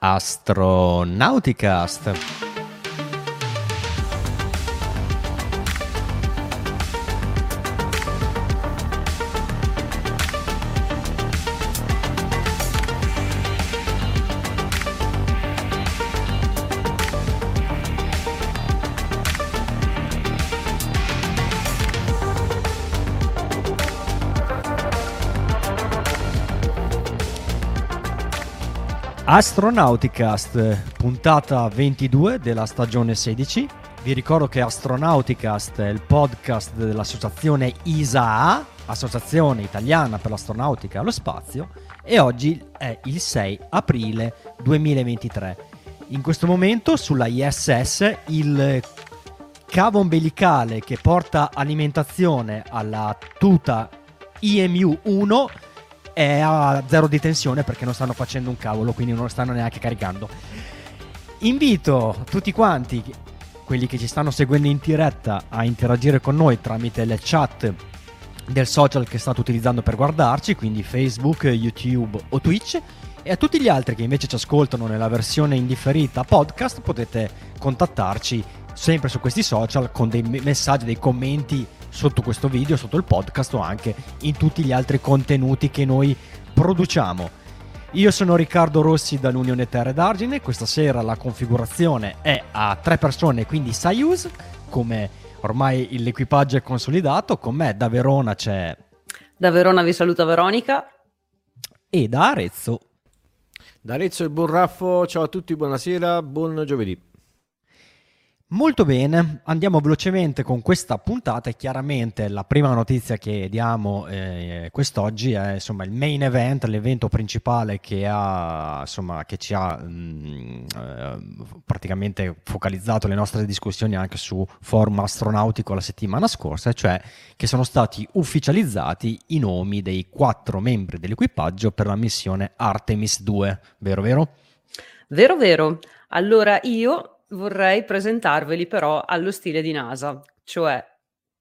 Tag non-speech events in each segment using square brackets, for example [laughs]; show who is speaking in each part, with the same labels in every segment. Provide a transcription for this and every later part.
Speaker 1: Astronauticast. Astronauticast, puntata 22 della stagione 16. Vi ricordo che Astronauticast è il podcast dell'associazione ISAA, Associazione Italiana per l'Astronautica e lo Spazio, e oggi è il 6 aprile 2023. In questo momento sulla ISS il cavo ombelicale che porta alimentazione alla tuta IMU 1 è a zero di tensione perché non stanno facendo un cavolo, quindi non lo stanno neanche caricando. Invito tutti quanti, quelli che ci stanno seguendo in diretta, a interagire con noi tramite le chat del social che state utilizzando per guardarci, quindi Facebook, YouTube o Twitch. E a tutti gli altri che invece ci ascoltano nella versione indifferita podcast potete contattarci sempre su questi social con dei messaggi, dei commenti sotto questo video, sotto il podcast o anche in tutti gli altri contenuti che noi produciamo. Io sono Riccardo Rossi dall'Unione Terre d'Argine, questa sera la configurazione è a tre persone, quindi Soyuz, come ormai l'equipaggio è consolidato, con me da Verona c'è...
Speaker 2: Da Verona vi saluta Veronica.
Speaker 1: E da Arezzo.
Speaker 3: Da Arezzo il buon Raffo, ciao a tutti, buonasera, buon giovedì.
Speaker 1: Molto bene, andiamo velocemente con questa puntata e chiaramente la prima notizia che diamo eh, quest'oggi è insomma, il main event, l'evento principale che, ha, insomma, che ci ha mh, mm, eh, praticamente focalizzato le nostre discussioni anche su forum astronautico la settimana scorsa, cioè che sono stati ufficializzati i nomi dei quattro membri dell'equipaggio per la missione Artemis 2, vero vero?
Speaker 2: Vero vero, allora io vorrei presentarveli però allo stile di NASA, cioè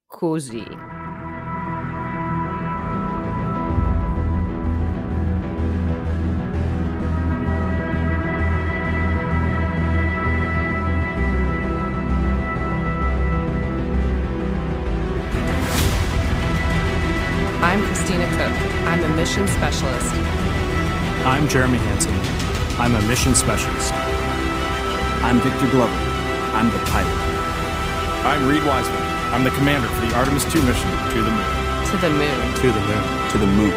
Speaker 2: così.
Speaker 4: I'm Christina Cook. I'm a mission specialist.
Speaker 5: I'm Jeremy Hansen. I'm a mission specialist.
Speaker 6: I'm Victor Glover. I'm the pilot.
Speaker 7: I'm Reed Wiseman. I'm the commander for the Artemis 2 mission to the moon.
Speaker 4: To the moon.
Speaker 5: To the moon.
Speaker 6: To the moon.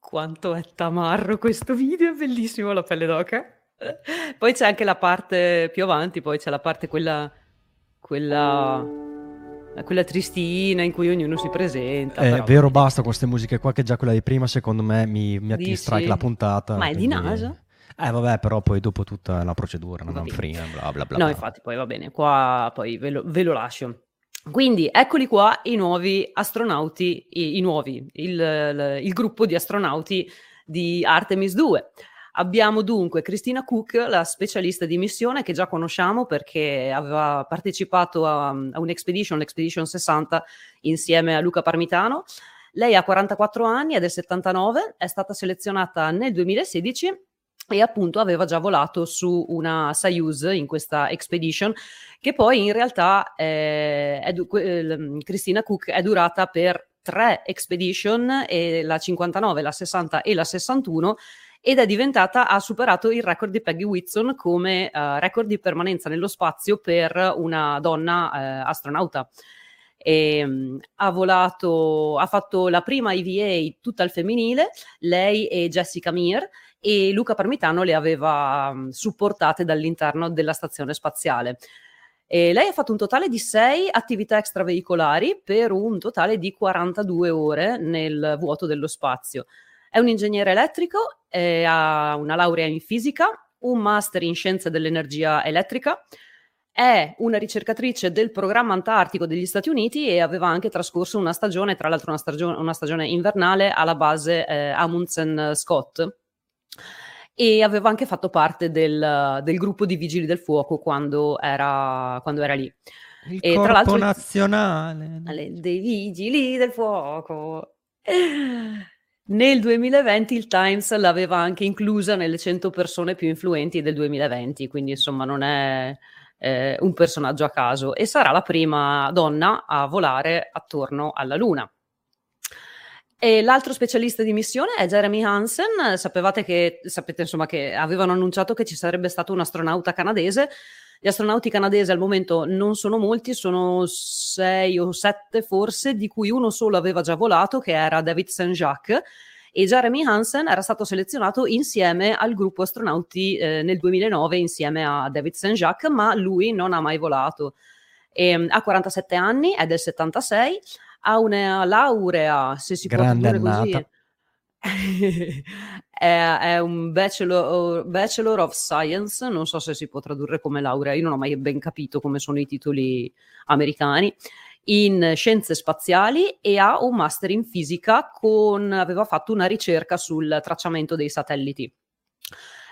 Speaker 2: Quanto è tamarro questo video, è bellissimo la pelle d'oca. Poi c'è anche la parte più avanti, poi c'è la parte quella, quella, quella tristina in cui ognuno si presenta.
Speaker 1: È però... vero, basta con queste musiche qua, che già quella di prima secondo me mi, mi strike la puntata.
Speaker 2: Ma è quindi... di NASA?
Speaker 1: Eh vabbè, però poi dopo tutta la procedura, non free, bla bla bla.
Speaker 2: No, infatti poi va bene, qua poi ve lo, ve lo lascio. Quindi eccoli qua i nuovi astronauti, i, i nuovi, il, il, il gruppo di astronauti di Artemis 2. Abbiamo dunque Cristina Cook, la specialista di missione che già conosciamo perché aveva partecipato a, a un'expedition, l'expedition 60, insieme a Luca Parmitano. Lei ha 44 anni, è del 79, è stata selezionata nel 2016 e appunto aveva già volato su una Soyuz in questa expedition che poi in realtà eh, è, eh, Cristina Cook è durata per tre expedition, la 59, la 60 e la 61 ed è diventata, ha superato il record di Peggy Whitson come uh, record di permanenza nello spazio per una donna uh, astronauta. E, um, ha volato, ha fatto la prima EVA tutta al femminile, lei e Jessica Meir, e Luca Parmitano le aveva um, supportate dall'interno della stazione spaziale. E lei ha fatto un totale di 6 attività extraveicolari per un totale di 42 ore nel vuoto dello spazio. È un ingegnere elettrico, ha una laurea in fisica, un master in scienze dell'energia elettrica, è una ricercatrice del programma antartico degli Stati Uniti e aveva anche trascorso una stagione, tra l'altro una stagione, una stagione invernale, alla base eh, Amundsen Scott e aveva anche fatto parte del, del, gruppo di vigili del fuoco quando era, quando era lì.
Speaker 1: Il
Speaker 2: e
Speaker 1: corpo
Speaker 2: tra l'altro
Speaker 1: nazionale.
Speaker 2: dei vigili del fuoco. Nel 2020 il Times l'aveva anche inclusa nelle 100 persone più influenti del 2020, quindi insomma non è eh, un personaggio a caso e sarà la prima donna a volare attorno alla Luna. E l'altro specialista di missione è Jeremy Hansen. Sapevate che, sapete insomma che avevano annunciato che ci sarebbe stato un astronauta canadese. Gli astronauti canadesi al momento non sono molti, sono sei o sette forse, di cui uno solo aveva già volato, che era David Saint-Jacques. E Jeremy Hansen era stato selezionato insieme al gruppo astronauti eh, nel 2009 insieme a David Saint-Jacques, ma lui non ha mai volato. E, ehm, ha 47 anni, è del 76 ha una laurea, se si
Speaker 1: Grande
Speaker 2: può dire
Speaker 1: annata.
Speaker 2: così. [laughs] è, è un bachelor, bachelor of Science, non so se si può tradurre come laurea, io non ho mai ben capito come sono i titoli americani in scienze spaziali e ha un master in fisica con aveva fatto una ricerca sul tracciamento dei satelliti.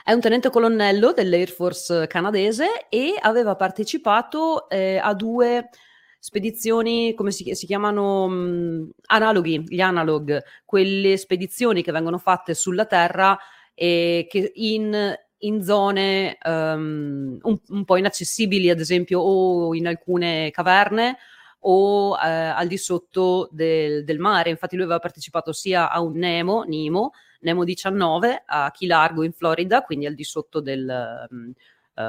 Speaker 2: È un tenente colonnello dell'Air Force canadese e aveva partecipato eh, a due spedizioni, come si, si chiamano, mh, analoghi, gli analog, quelle spedizioni che vengono fatte sulla Terra e che in, in zone um, un, un, po' inaccessibili, ad esempio, o in alcune caverne o eh, al di sotto del, del, mare. Infatti lui aveva partecipato sia a un Nemo, Nemo, Nemo 19 a Key Largo in Florida, quindi al di sotto del, um,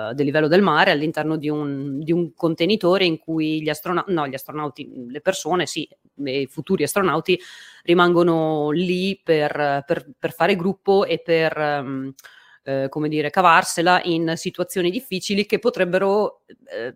Speaker 2: uh, del livello del mare all'interno di un, di un contenitore in cui gli, astronaut- no, gli astronauti, le persone, sì, i futuri astronauti rimangono lì per, per, per fare gruppo e per... Um, eh, come dire, cavarsela in situazioni difficili che potrebbero eh,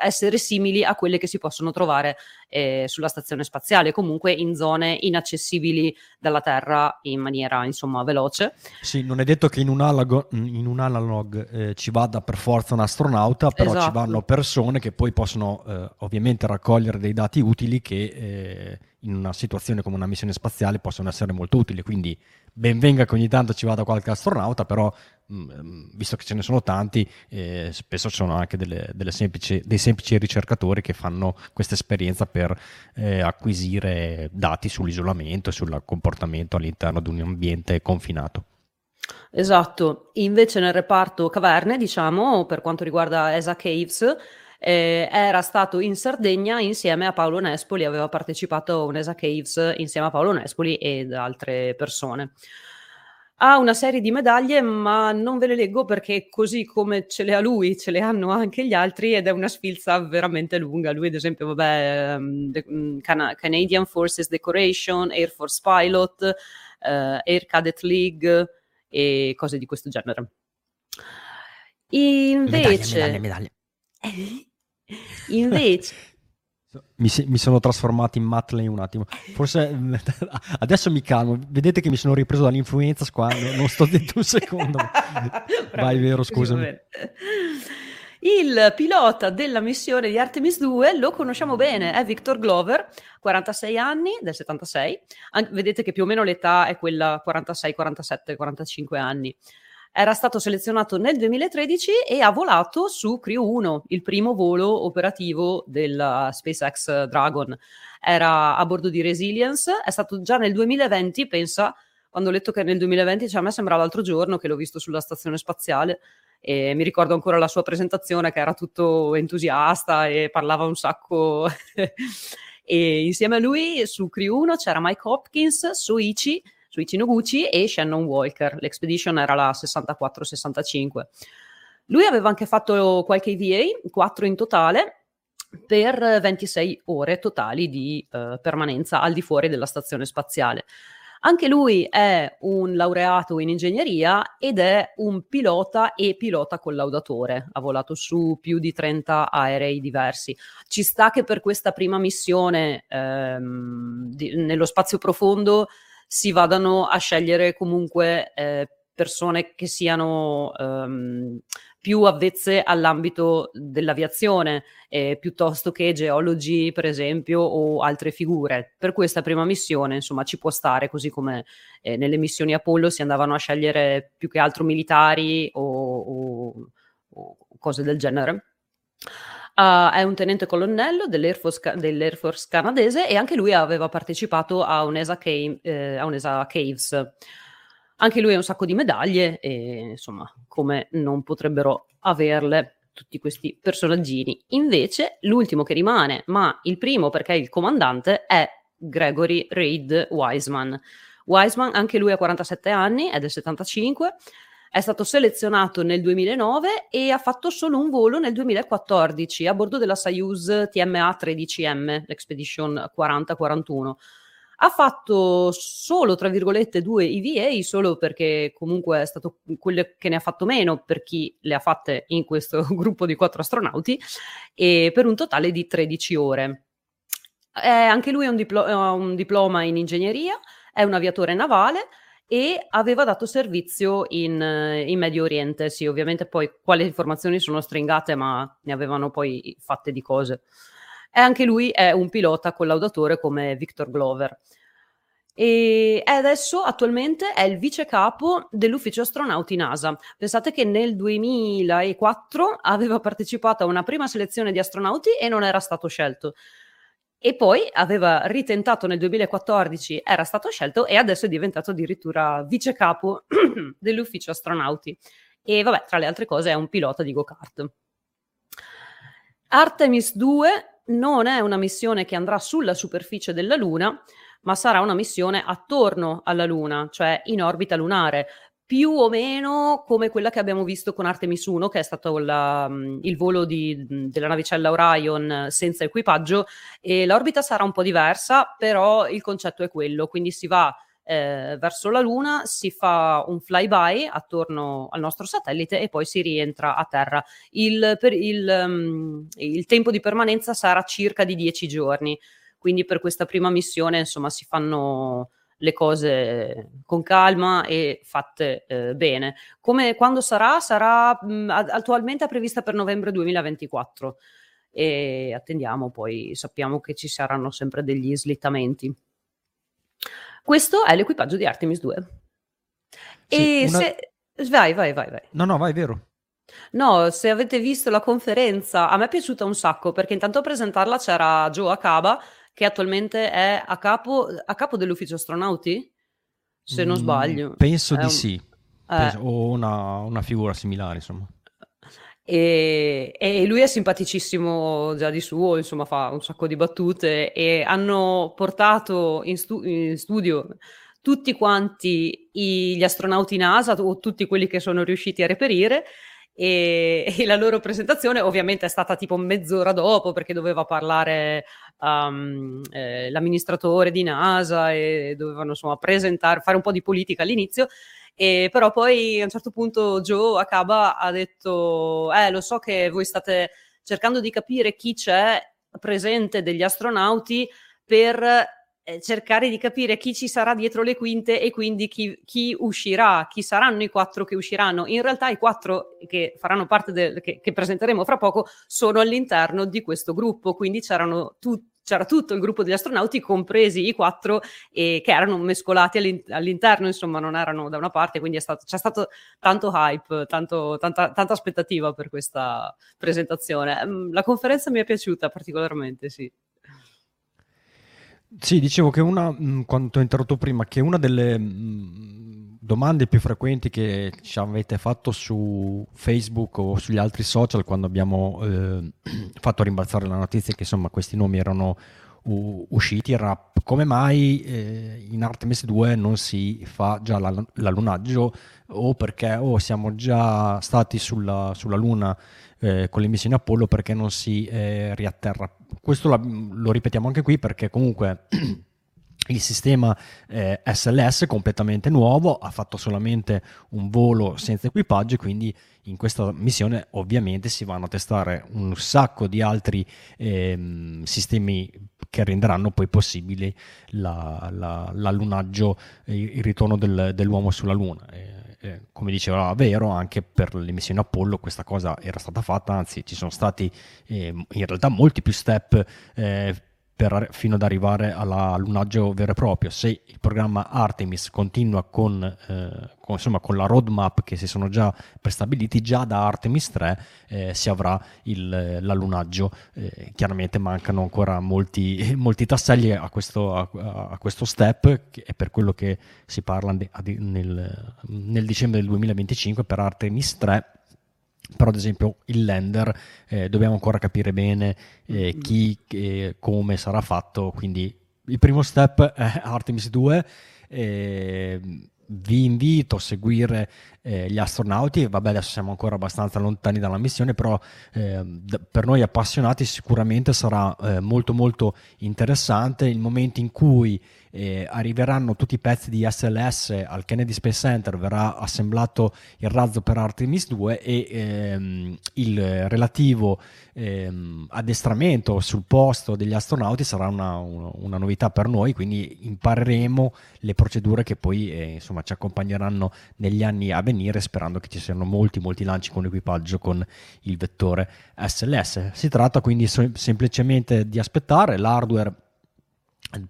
Speaker 2: essere simili a quelle che si possono trovare eh, sulla stazione spaziale, comunque in zone inaccessibili dalla Terra in maniera insomma veloce.
Speaker 1: Sì, non è detto che in un, alago, in un analog eh, ci vada per forza un astronauta, però
Speaker 2: Esatto.
Speaker 1: ci vanno persone che poi possono eh, ovviamente raccogliere dei dati utili che eh, in una situazione come una missione spaziale possono essere molto utili. Quindi ben venga che ogni tanto ci vada qualche astronauta, però mh, visto che ce ne sono tanti, eh, spesso ci sono anche delle, delle semplici, dei semplici ricercatori che fanno questa esperienza per eh, acquisire dati sull'isolamento e sul comportamento all'interno di un ambiente confinato.
Speaker 2: Esatto, invece nel reparto caverne, diciamo, per quanto riguarda ESA Caves, eh, era stato in Sardegna insieme a Paolo Nespoli, aveva partecipato a un ESA Caves insieme a Paolo Nespoli ed altre persone. Ha una serie di medaglie, ma non ve le leggo perché così come ce le ha lui, ce le hanno anche gli altri ed è una sfilza veramente lunga. Lui, ad esempio, vabbè, um, the, um, Cana- Canadian Forces Decoration, Air Force Pilot, uh, Air Cadet League e cose di questo genere. Invece,
Speaker 1: Medaglie, medaglie, medaglie.
Speaker 2: Invece, [laughs]
Speaker 1: Mi, si- mi sono trasformato in Matley un attimo. Forse [laughs] adesso mi calmo. Vedete che mi sono ripreso dall'influenza qua. Non non sto dentro un secondo. [laughs] Vai, vero, scusami.
Speaker 2: Il pilota della missione di Artemis 2 lo conosciamo bene, è Victor Glover, 46 anni, del 76. An- vedete che più o meno l'età è quella 46, 47, 45 anni. Era stato selezionato nel 2013 e ha volato su Crew 1, il primo volo operativo della SpaceX Dragon. Era a bordo di Resilience, è stato già nel 2020, pensa, quando ho letto che nel 2020, cioè a me sembra l'altro giorno che l'ho visto sulla stazione spaziale e mi ricordo ancora la sua presentazione che era tutto entusiasta e parlava un sacco. [laughs] e insieme a lui su Crew 1 c'era Mike Hopkins, Soichi, Soichi Noguchi e Shannon Walker. L'expedition era la 64-65. Lui aveva anche fatto qualche EVA, 4 in totale, per 26 ore totali di eh, permanenza al di fuori della stazione spaziale. Anche lui è un laureato in ingegneria ed è un pilota e pilota collaudatore. Ha volato su più di 30 aerei diversi. Ci sta che per questa prima missione ehm, di- nello spazio profondo si vadano a scegliere comunque eh, persone che siano ehm, più avvezze all'ambito dell'aviazione, eh, piuttosto che geologi, per esempio, o altre figure. Per questa prima missione, insomma, ci può stare, così come eh, nelle missioni Apollo si andavano a scegliere più che altro militari o, o, o cose del genere. Uh, è un tenente colonnello dell'Air Force, dell'Air Force, canadese e anche lui aveva partecipato a un'ESA, Cave, eh, a un'ESA Caves. Anche lui ha un sacco di medaglie e insomma, come non potrebbero averle tutti questi personaggini. Invece, l'ultimo che rimane, ma il primo perché è il comandante, è Gregory Reid Wiseman. Wiseman, anche lui ha 47 anni, è del 75, è stato selezionato nel 2009 e ha fatto solo un volo nel 2014 a bordo della Soyuz TMA 13M, l'Expedition 4041. Ha fatto solo, tra virgolette, due EVA, solo perché comunque è stato quello che ne ha fatto meno per chi le ha fatte in questo [laughs] gruppo di quattro astronauti, e per un totale di 13 ore. Eh, anche lui ha un, diplo- un diploma in ingegneria, è un aviatore navale, e aveva dato servizio in, in, Medio Oriente. Sì, ovviamente poi quali informazioni sono stringate, ma ne avevano poi fatte di cose. E anche lui è un pilota collaudatore come Victor Glover. E adesso attualmente è il vice capo dell'ufficio astronauti NASA. Pensate che nel 2004 aveva partecipato a una prima selezione di astronauti e non era stato scelto e poi aveva ritentato nel 2014, era stato scelto e adesso è diventato addirittura vice capo [clears throat] dell'ufficio astronauti. E vabbè, tra le altre cose è un pilota di go-kart. Artemis 2 non è una missione che andrà sulla superficie della Luna, ma sarà una missione attorno alla Luna, cioè in orbita lunare più o meno come quella che abbiamo visto con Artemis 1, che è stato la, mm, il volo di, mm, della navicella Orion senza equipaggio, e l'orbita sarà un po' diversa, però il concetto è quello, quindi si va eh, verso la Luna, si fa un flyby attorno al nostro satellite e poi si rientra a terra. Il, per, il, um, il tempo di permanenza sarà circa di 10 giorni, quindi per questa prima missione insomma si fanno le cose con calma e fatte eh, bene. Come quando sarà? Sarà mh, attualmente è prevista per novembre 2024 e attendiamo poi, sappiamo che ci saranno sempre degli slittamenti. Questo è l'equipaggio di Artemis 2. Sì, e una... se... Vai, vai, vai, vai.
Speaker 1: No, no, vai, vero.
Speaker 2: No, se avete visto la conferenza, a me è piaciuta un sacco perché intanto a presentarla c'era Joe Akaba che attualmente è a capo, a capo dell'ufficio astronauti, se non mm, sbaglio.
Speaker 1: penso è di un... sì, eh. o una, una, figura similare, insomma.
Speaker 2: E, e, lui è simpaticissimo già di suo, insomma fa un sacco di battute e hanno portato in, stu- in studio tutti quanti i, gli astronauti NASA o tutti quelli che sono riusciti a reperire e, e, la loro presentazione ovviamente è stata tipo mezz'ora dopo perché doveva parlare um, eh, l'amministratore di NASA e dovevano insomma presentare, fare un po' di politica all'inizio. E però poi a un certo punto Joe Akaba ha detto: Eh, lo so che voi state cercando di capire chi c'è presente degli astronauti per eh, cercare di capire chi ci sarà dietro le quinte e quindi chi, chi, uscirà, chi saranno i quattro che usciranno. In realtà i quattro che faranno parte del, che, che presenteremo fra poco sono all'interno di questo gruppo, quindi c'erano tutti c'era tutto il gruppo degli astronauti, compresi i quattro, e, che erano mescolati all'in- all'interno, insomma, non erano da una parte, quindi stato, c'è stato tanto hype, tanto, tanta, tanta, aspettativa per questa presentazione. Mm, la conferenza mi è piaciuta particolarmente, sì.
Speaker 1: Sì, dicevo che una, mm, quando ho interrotto prima, che una delle mm, domande più frequenti che ci avete fatto su Facebook o sugli altri social quando abbiamo eh, [clears throat] fatto rimbalzare la notizia che insomma questi nomi erano u- usciti era come mai eh, in Artemis 2 non si fa già la, l'allunaggio o perché oh, siamo già stati sulla, sulla Luna eh, con le missioni Apollo perché non si eh, riatterra. Questo la, lo ripetiamo anche qui perché comunque [clears throat] il sistema eh, SLS completamente nuovo, ha fatto solamente un volo senza equipaggio quindi in questa missione ovviamente si vanno a testare un sacco di altri eh, sistemi che renderanno poi possibile la, la, l'allunaggio, il ritorno del, dell'uomo sulla Luna. Eh, eh, come diceva Vero, anche per le missioni Apollo questa cosa era stata fatta, anzi ci sono stati eh, in realtà molti più step eh, per, fino ad arrivare all'allunaggio vero e proprio. Se il programma Artemis continua con, eh, con, insomma, con la roadmap che si sono già prestabiliti, già da Artemis 3 eh, si avrà il, l'allunaggio. Eh, chiaramente mancano ancora molti, [laughs] molti tasselli a questo, a, a questo, step, che è per quello che si parla nel, nel dicembre del 2025 per Artemis 3 però ad esempio il lender eh, dobbiamo ancora capire bene eh, mm-hmm. chi e come sarà fatto quindi il primo step è Artemis 2 eh, vi invito a seguire eh, gli astronauti. Vabbè adesso siamo ancora abbastanza lontani dalla missione però ehm, d- per noi appassionati sicuramente sarà eh, molto molto interessante. Il momento in cui eh, arriveranno tutti i pezzi di SLS al Kennedy Space Center, verrà assemblato il razzo per Artemis 2 e ehm, il relativo ehm, addestramento sul posto degli astronauti sarà una, una, una, novità per noi, quindi impareremo le procedure che poi eh, insomma, ci accompagneranno negli anni a venire, sperando che ci siano molti, molti lanci con equipaggio con il vettore SLS. Si tratta quindi so- semplicemente di aspettare l'hardware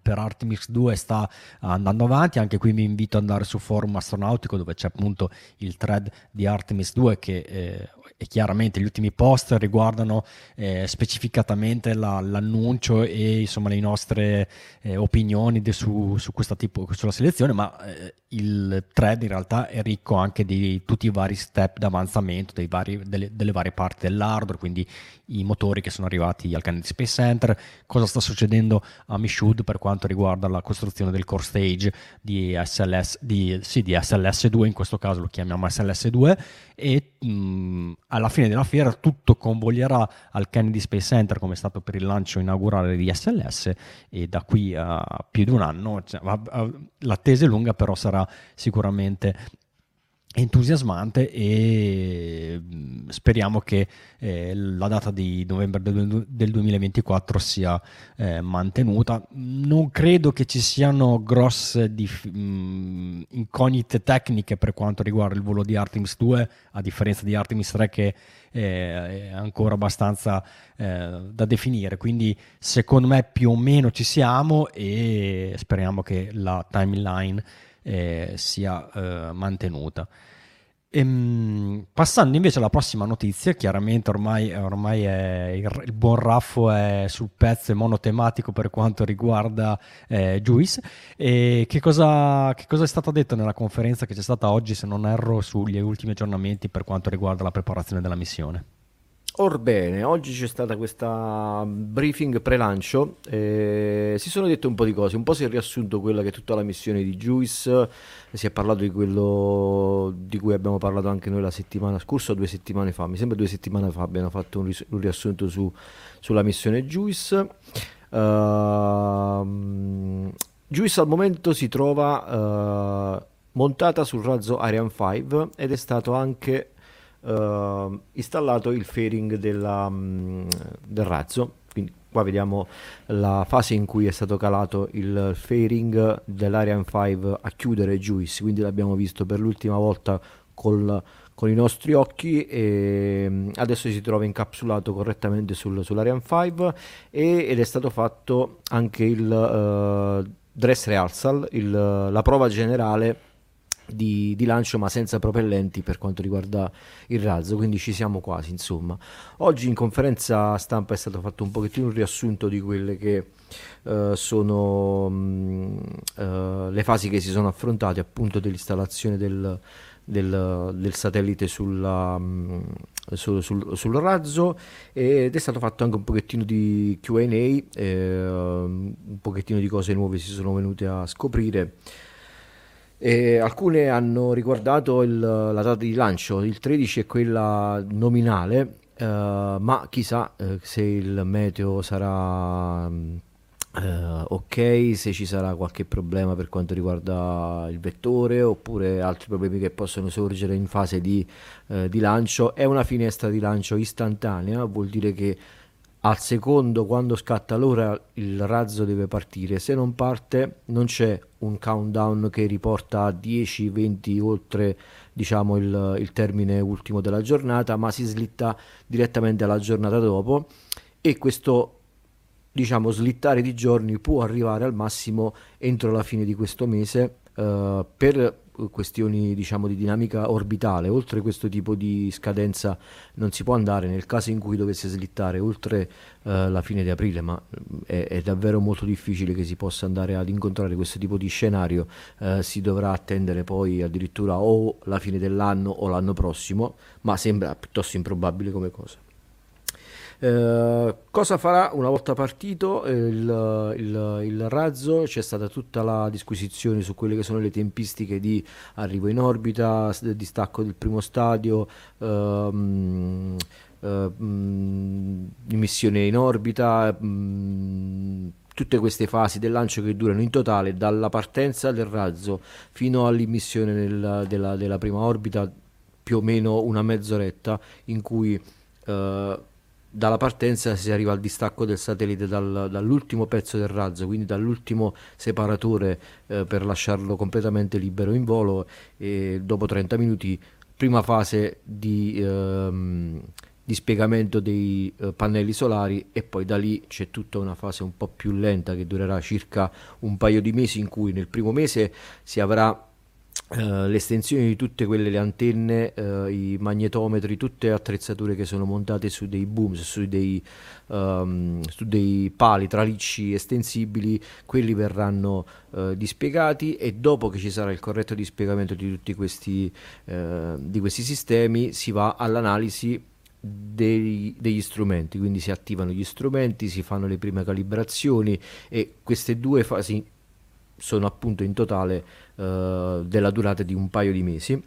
Speaker 1: per Artemis 2 sta andando avanti anche qui vi invito ad andare su forum astronautico dove c'è appunto il thread di Artemis 2 che eh, e chiaramente gli ultimi post riguardano eh, specificatamente la, l'annuncio e insomma le nostre eh, opinioni su, su tipo sulla selezione ma eh, il thread in realtà è ricco anche di tutti i vari step d'avanzamento vari, delle, delle, varie parti dell'hardware quindi i motori che sono arrivati al Kennedy Space Center cosa sta succedendo a Michoud per quanto riguarda la costruzione del core stage di SLS di, sì, di SLS2 in questo caso lo chiamiamo SLS2 e mh, alla fine della fiera tutto convoglierà al Kennedy Space Center come è stato per il lancio inaugurale di SLS e da qui a più di un anno cioè, l'attesa è lunga però sarà sicuramente entusiasmante e mm, speriamo che eh, la data di novembre del, del 2024 sia eh, mantenuta. Non credo che ci siano grosse dif- mh, mm, incognite tecniche per quanto riguarda il volo di Artemis 2, a differenza di Artemis 3 che eh, è ancora abbastanza eh, da definire. Quindi secondo me più o meno ci siamo e speriamo che la timeline eh, sia eh, mantenuta. Ehm, passando invece alla prossima notizia, chiaramente ormai, ormai il, il, buon Raffo è sul pezzo, è monotematico per quanto riguarda eh, Juice. E che cosa, che cosa è stato detto nella conferenza che c'è stata oggi, se non erro, sugli ultimi aggiornamenti per quanto riguarda la preparazione della missione?
Speaker 3: Orbene, oggi c'è stata questa briefing pre-lancio, eh, si sono dette un po' di cose, un po' si è riassunto quella che è tutta la missione di Juice, si è parlato di quello di cui abbiamo parlato anche noi la settimana scorsa due settimane fa, mi sembra due settimane fa abbiamo fatto un, ris- un riassunto su, sulla missione Juice. Uh, Juice al momento si trova uh, montata sul razzo Ariane 5 ed è stato anche uh, installato il fairing della, um, del razzo. Quindi qua vediamo la fase in cui è stato calato il fairing dell'Ariane 5 a chiudere Juice, quindi l'abbiamo visto per l'ultima volta col, con i nostri occhi e mm, adesso si trova incapsulato correttamente sul, sull'Ariane 5 e, ed è stato fatto anche il uh, dress rehearsal, il, la prova generale di, di, lancio ma senza propellenti per quanto riguarda il razzo quindi ci siamo quasi insomma. Oggi in conferenza stampa è stato fatto un pochettino un riassunto di quelle che uh, sono um, uh, le fasi che si sono affrontate appunto dell'installazione del, del, del satellite sulla, um, sul, sul, sul, razzo ed è stato fatto anche un pochettino di Q&A eh, un pochettino di cose nuove si sono venute a scoprire e alcune hanno riguardato il, la data di lancio, il 13 è quella nominale, eh, ma chissà eh, se il meteo sarà eh, ok, se ci sarà qualche problema per quanto riguarda il vettore oppure altri problemi che possono sorgere in fase di, eh, di lancio. È una finestra di lancio istantanea, vuol dire che al secondo quando scatta l'ora il razzo deve partire, se non parte non c'è un countdown che riporta a 10, 20 oltre diciamo il, il termine ultimo della giornata, ma si slitta direttamente alla giornata dopo. E questo diciamo slittare di giorni può arrivare al massimo entro la fine di questo mese uh, per questioni diciamo di dinamica orbitale. Oltre questo tipo di scadenza non si può andare nel caso in cui dovesse slittare oltre uh, la fine di aprile ma è, è, davvero molto difficile che si possa andare ad incontrare questo tipo di scenario. Uh, si dovrà attendere poi addirittura o la fine dell'anno o l'anno prossimo ma sembra piuttosto improbabile come cosa eh, cosa farà una volta partito il, il, il, razzo? C'è stata tutta la disquisizione su quelle che sono le tempistiche di arrivo in orbita, distacco del primo stadio. Ehm, Uh, missione in orbita, mh, tutte queste fasi del lancio che durano in totale dalla partenza del razzo fino all'immissione nel, della, della, prima orbita più o meno una mezz'oretta in cui uh, dalla partenza si arriva al distacco del satellite dal, dall'ultimo pezzo del razzo, quindi dall'ultimo separatore eh, per lasciarlo completamente libero in volo e dopo 30 minuti prima fase di, ehm, di spiegamento dei eh, pannelli solari e poi da lì c'è tutta una fase un po' più lenta che durerà circa un paio di mesi in cui nel primo mese si avrà Uh, l'estensione di tutte quelle le antenne, uh, i magnetometri, tutte attrezzature che sono montate su dei booms, su dei, um, su dei pali tralicci estensibili, quelli verranno uh, dispiegati e dopo che ci sarà il corretto dispiegamento di tutti questi, di questi sistemi si va all'analisi dei, degli strumenti, quindi si attivano gli strumenti, si fanno le prime calibrazioni e queste due fasi sono appunto in totale uh, della durata di un paio di mesi.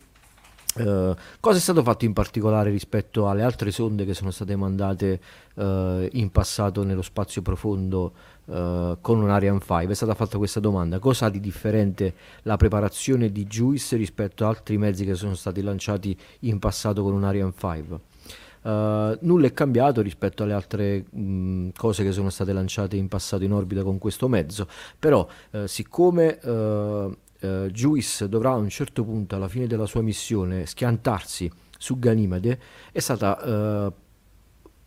Speaker 3: Uh, cosa è stato fatto in particolare rispetto alle altre sonde che sono state mandate uh, in passato nello spazio profondo uh, con un Ariane 5? È stata fatta questa domanda: cosa ha di differente la preparazione di JUICE rispetto ad altri mezzi che sono stati lanciati in passato con un Ariane 5? Uh, nulla è cambiato rispetto alle altre mh, cose che sono state lanciate in passato in orbita con questo mezzo, però uh, siccome uh, Juice dovrà a un certo punto alla fine della sua missione schiantarsi su Ganimede, è stata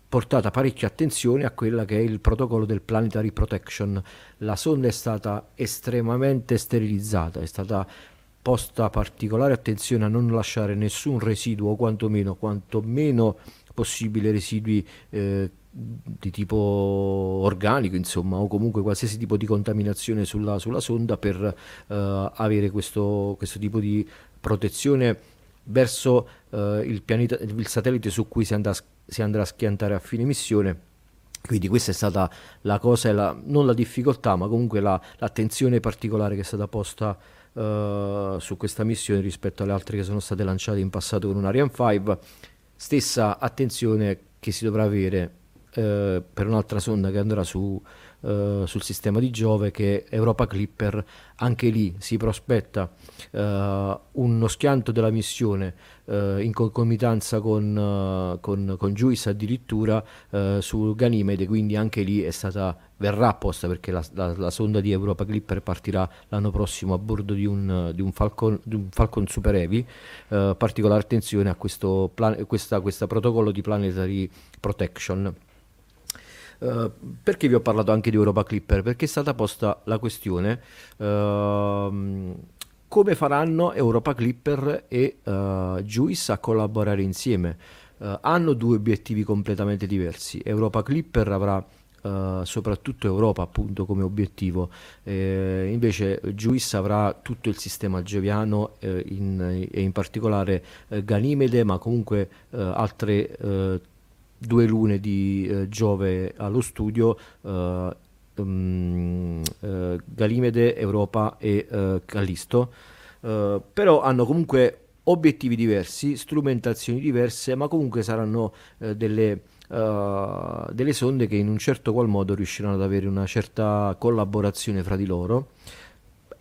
Speaker 3: portata parecchia attenzione a quella che è il protocollo del Planetary Protection. La sonda è stata estremamente sterilizzata, è stata posta particolare attenzione a non lasciare nessun residuo, quantomeno, quantomeno possibile residui eh, di tipo organico, insomma, o comunque qualsiasi tipo di contaminazione sulla, sulla sonda per eh, avere questo, questo, tipo di protezione verso eh, il, pianeta, il satellite su cui si andrà, si andrà a schiantare a fine missione. Quindi questa è stata la cosa, la, non la difficoltà, ma comunque la, l'attenzione particolare che è stata posta uh, su questa missione rispetto alle altre che sono state lanciate in passato con un Ariane 5 stessa attenzione che si dovrà avere eh, per un'altra sonda che andrà su, eh, sul sistema di Giove che è Europa Clipper, anche lì si prospetta eh, uno schianto della missione eh, in concomitanza con, uh, con, con Juice addirittura su Ganimede, quindi anche lì è stata, verrà apposta perché la, la, la, sonda di Europa Clipper partirà l'anno prossimo a bordo di un, di un, Falcon, di un Falcon, Super Heavy, particolare attenzione a questo plan, questa, questa protocollo di planetary protection. Uh, perché vi ho parlato anche di Europa Clipper? Perché è stata posta la questione uh, come faranno Europa Clipper e uh, Juice a collaborare insieme. Uh, hanno due obiettivi completamente diversi. Europa Clipper avrà Uh, soprattutto Europa appunto come obiettivo eh, invece Juice avrà tutto il sistema geviano eh, in, e in particolare eh, Ganimede ma comunque altre due lune di Giove allo studio um, uh, Galimede, Europa e uh, Callisto, uh, però hanno comunque obiettivi diversi, strumentazioni diverse, ma comunque saranno delle, delle sonde che in un certo qual modo riusciranno ad avere una certa collaborazione fra di loro.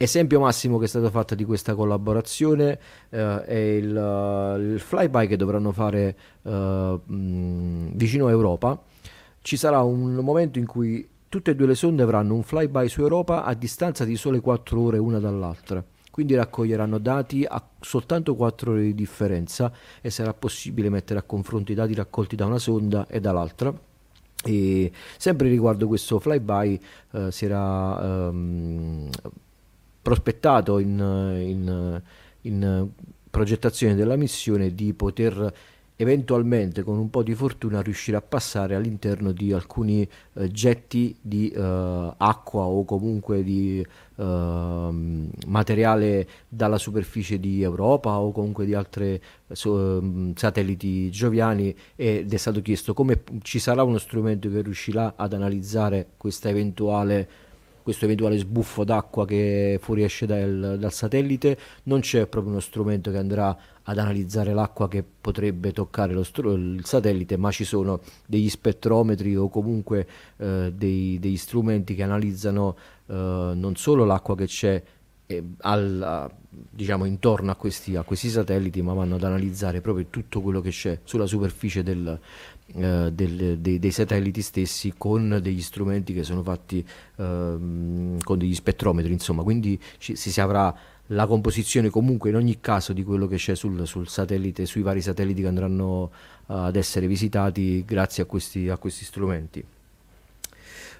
Speaker 3: Esempio massimo che è stato fatto di questa collaborazione eh, è il, il, flyby che dovranno fare eh, vicino a Europa ci sarà un momento in cui tutte e due le sonde avranno un flyby su Europa a distanza di sole 4 ore una dall'altra. Quindi raccoglieranno dati a soltanto 4 ore di differenza e sarà possibile mettere a confronto i dati raccolti da una sonda e dall'altra. E sempre riguardo questo flyby eh, si era ehm, prospettato in, in, in progettazione della missione di poter eventualmente con un po' di fortuna riuscire a passare all'interno di alcuni eh, getti di eh, acqua o comunque di eh, materiale dalla superficie di Europa o comunque di altri so, satelliti gioviani ed è stato chiesto come ci sarà uno strumento che riuscirà ad analizzare questa eventuale questo eventuale sbuffo d'acqua che fuoriesce dal, dal, satellite, non c'è proprio uno strumento che andrà ad analizzare l'acqua che potrebbe toccare str- il satellite, ma ci sono degli spettrometri o comunque eh, dei, degli strumenti che analizzano eh, non solo l'acqua che c'è eh, al, diciamo, intorno a questi, a questi, satelliti, ma vanno ad analizzare proprio tutto quello che c'è sulla superficie del, eh, del, dei, dei, satelliti stessi con degli strumenti che sono fatti ehm, con degli spettrometri, insomma, quindi ci, si avrà la composizione comunque in ogni caso di quello che c'è sul, sul satellite, sui vari satelliti che andranno ad essere visitati grazie a questi, a questi strumenti.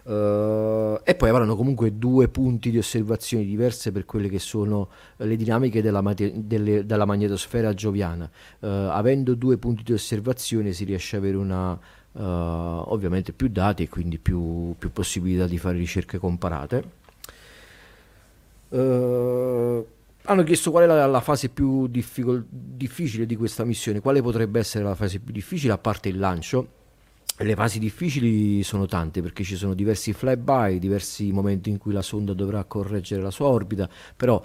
Speaker 3: Uh, e poi avranno comunque due punti di osservazione diverse per quelle che sono le dinamiche della, mate- delle, della magnetosfera gioviana. Uh, avendo due punti di osservazione si riesce ad avere una, uh, ovviamente più dati e quindi più, più possibilità di fare ricerche comparate. hanno chiesto qual è la, la fase più difficol- difficile di questa missione, quale potrebbe essere la fase più difficile a parte il lancio le fasi difficili sono tante perché ci sono diversi flyby, diversi momenti in cui la sonda dovrà correggere la sua orbita, però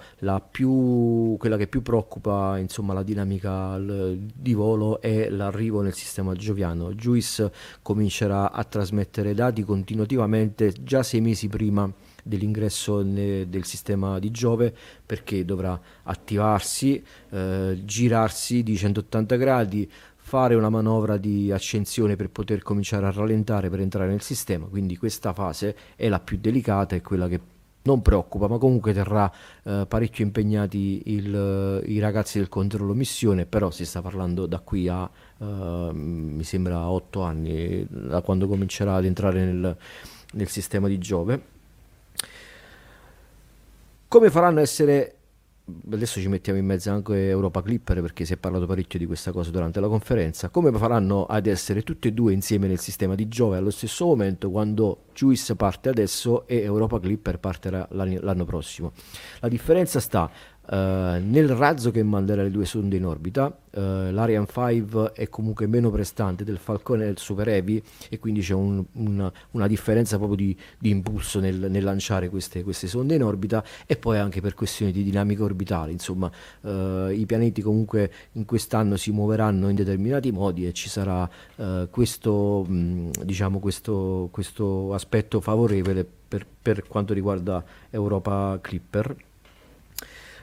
Speaker 3: più, quella che più preoccupa insomma, la dinamica di volo è l'arrivo nel sistema gioviano. JUICE comincerà a trasmettere dati continuativamente già sei mesi prima dell'ingresso del sistema di Giove perché dovrà attivarsi, eh, girarsi di 180 gradi, fare una manovra di accensione per poter cominciare a rallentare per entrare nel sistema, quindi questa fase è la più delicata, è quella che non preoccupa, ma comunque terrà eh, parecchio impegnati il, i ragazzi del controllo missione, però si sta parlando da qui a, eh, mi sembra, 8 anni, da quando comincerà ad entrare nel, nel sistema di Giove. Come faranno a essere adesso ci mettiamo in mezzo anche Europa Clipper perché si è parlato parecchio di questa cosa durante la conferenza, come faranno ad essere tutte e due insieme nel sistema di Giove allo stesso momento quando Juice parte adesso e Europa Clipper partirà l'anno prossimo. La differenza sta Uh, nel razzo che manderà le due sonde in orbita, uh, l'Ariane 5 è comunque meno prestante del Falcone e del Super Heavy e quindi c'è un, una, una, differenza proprio di, di impulso nel, nel lanciare queste, queste, sonde in orbita e poi anche per questioni di dinamica orbitale. Insomma, uh, i pianeti comunque in quest'anno si muoveranno in determinati modi e ci sarà questo, mh, diciamo questo, questo aspetto favorevole per, per quanto riguarda Europa Clipper.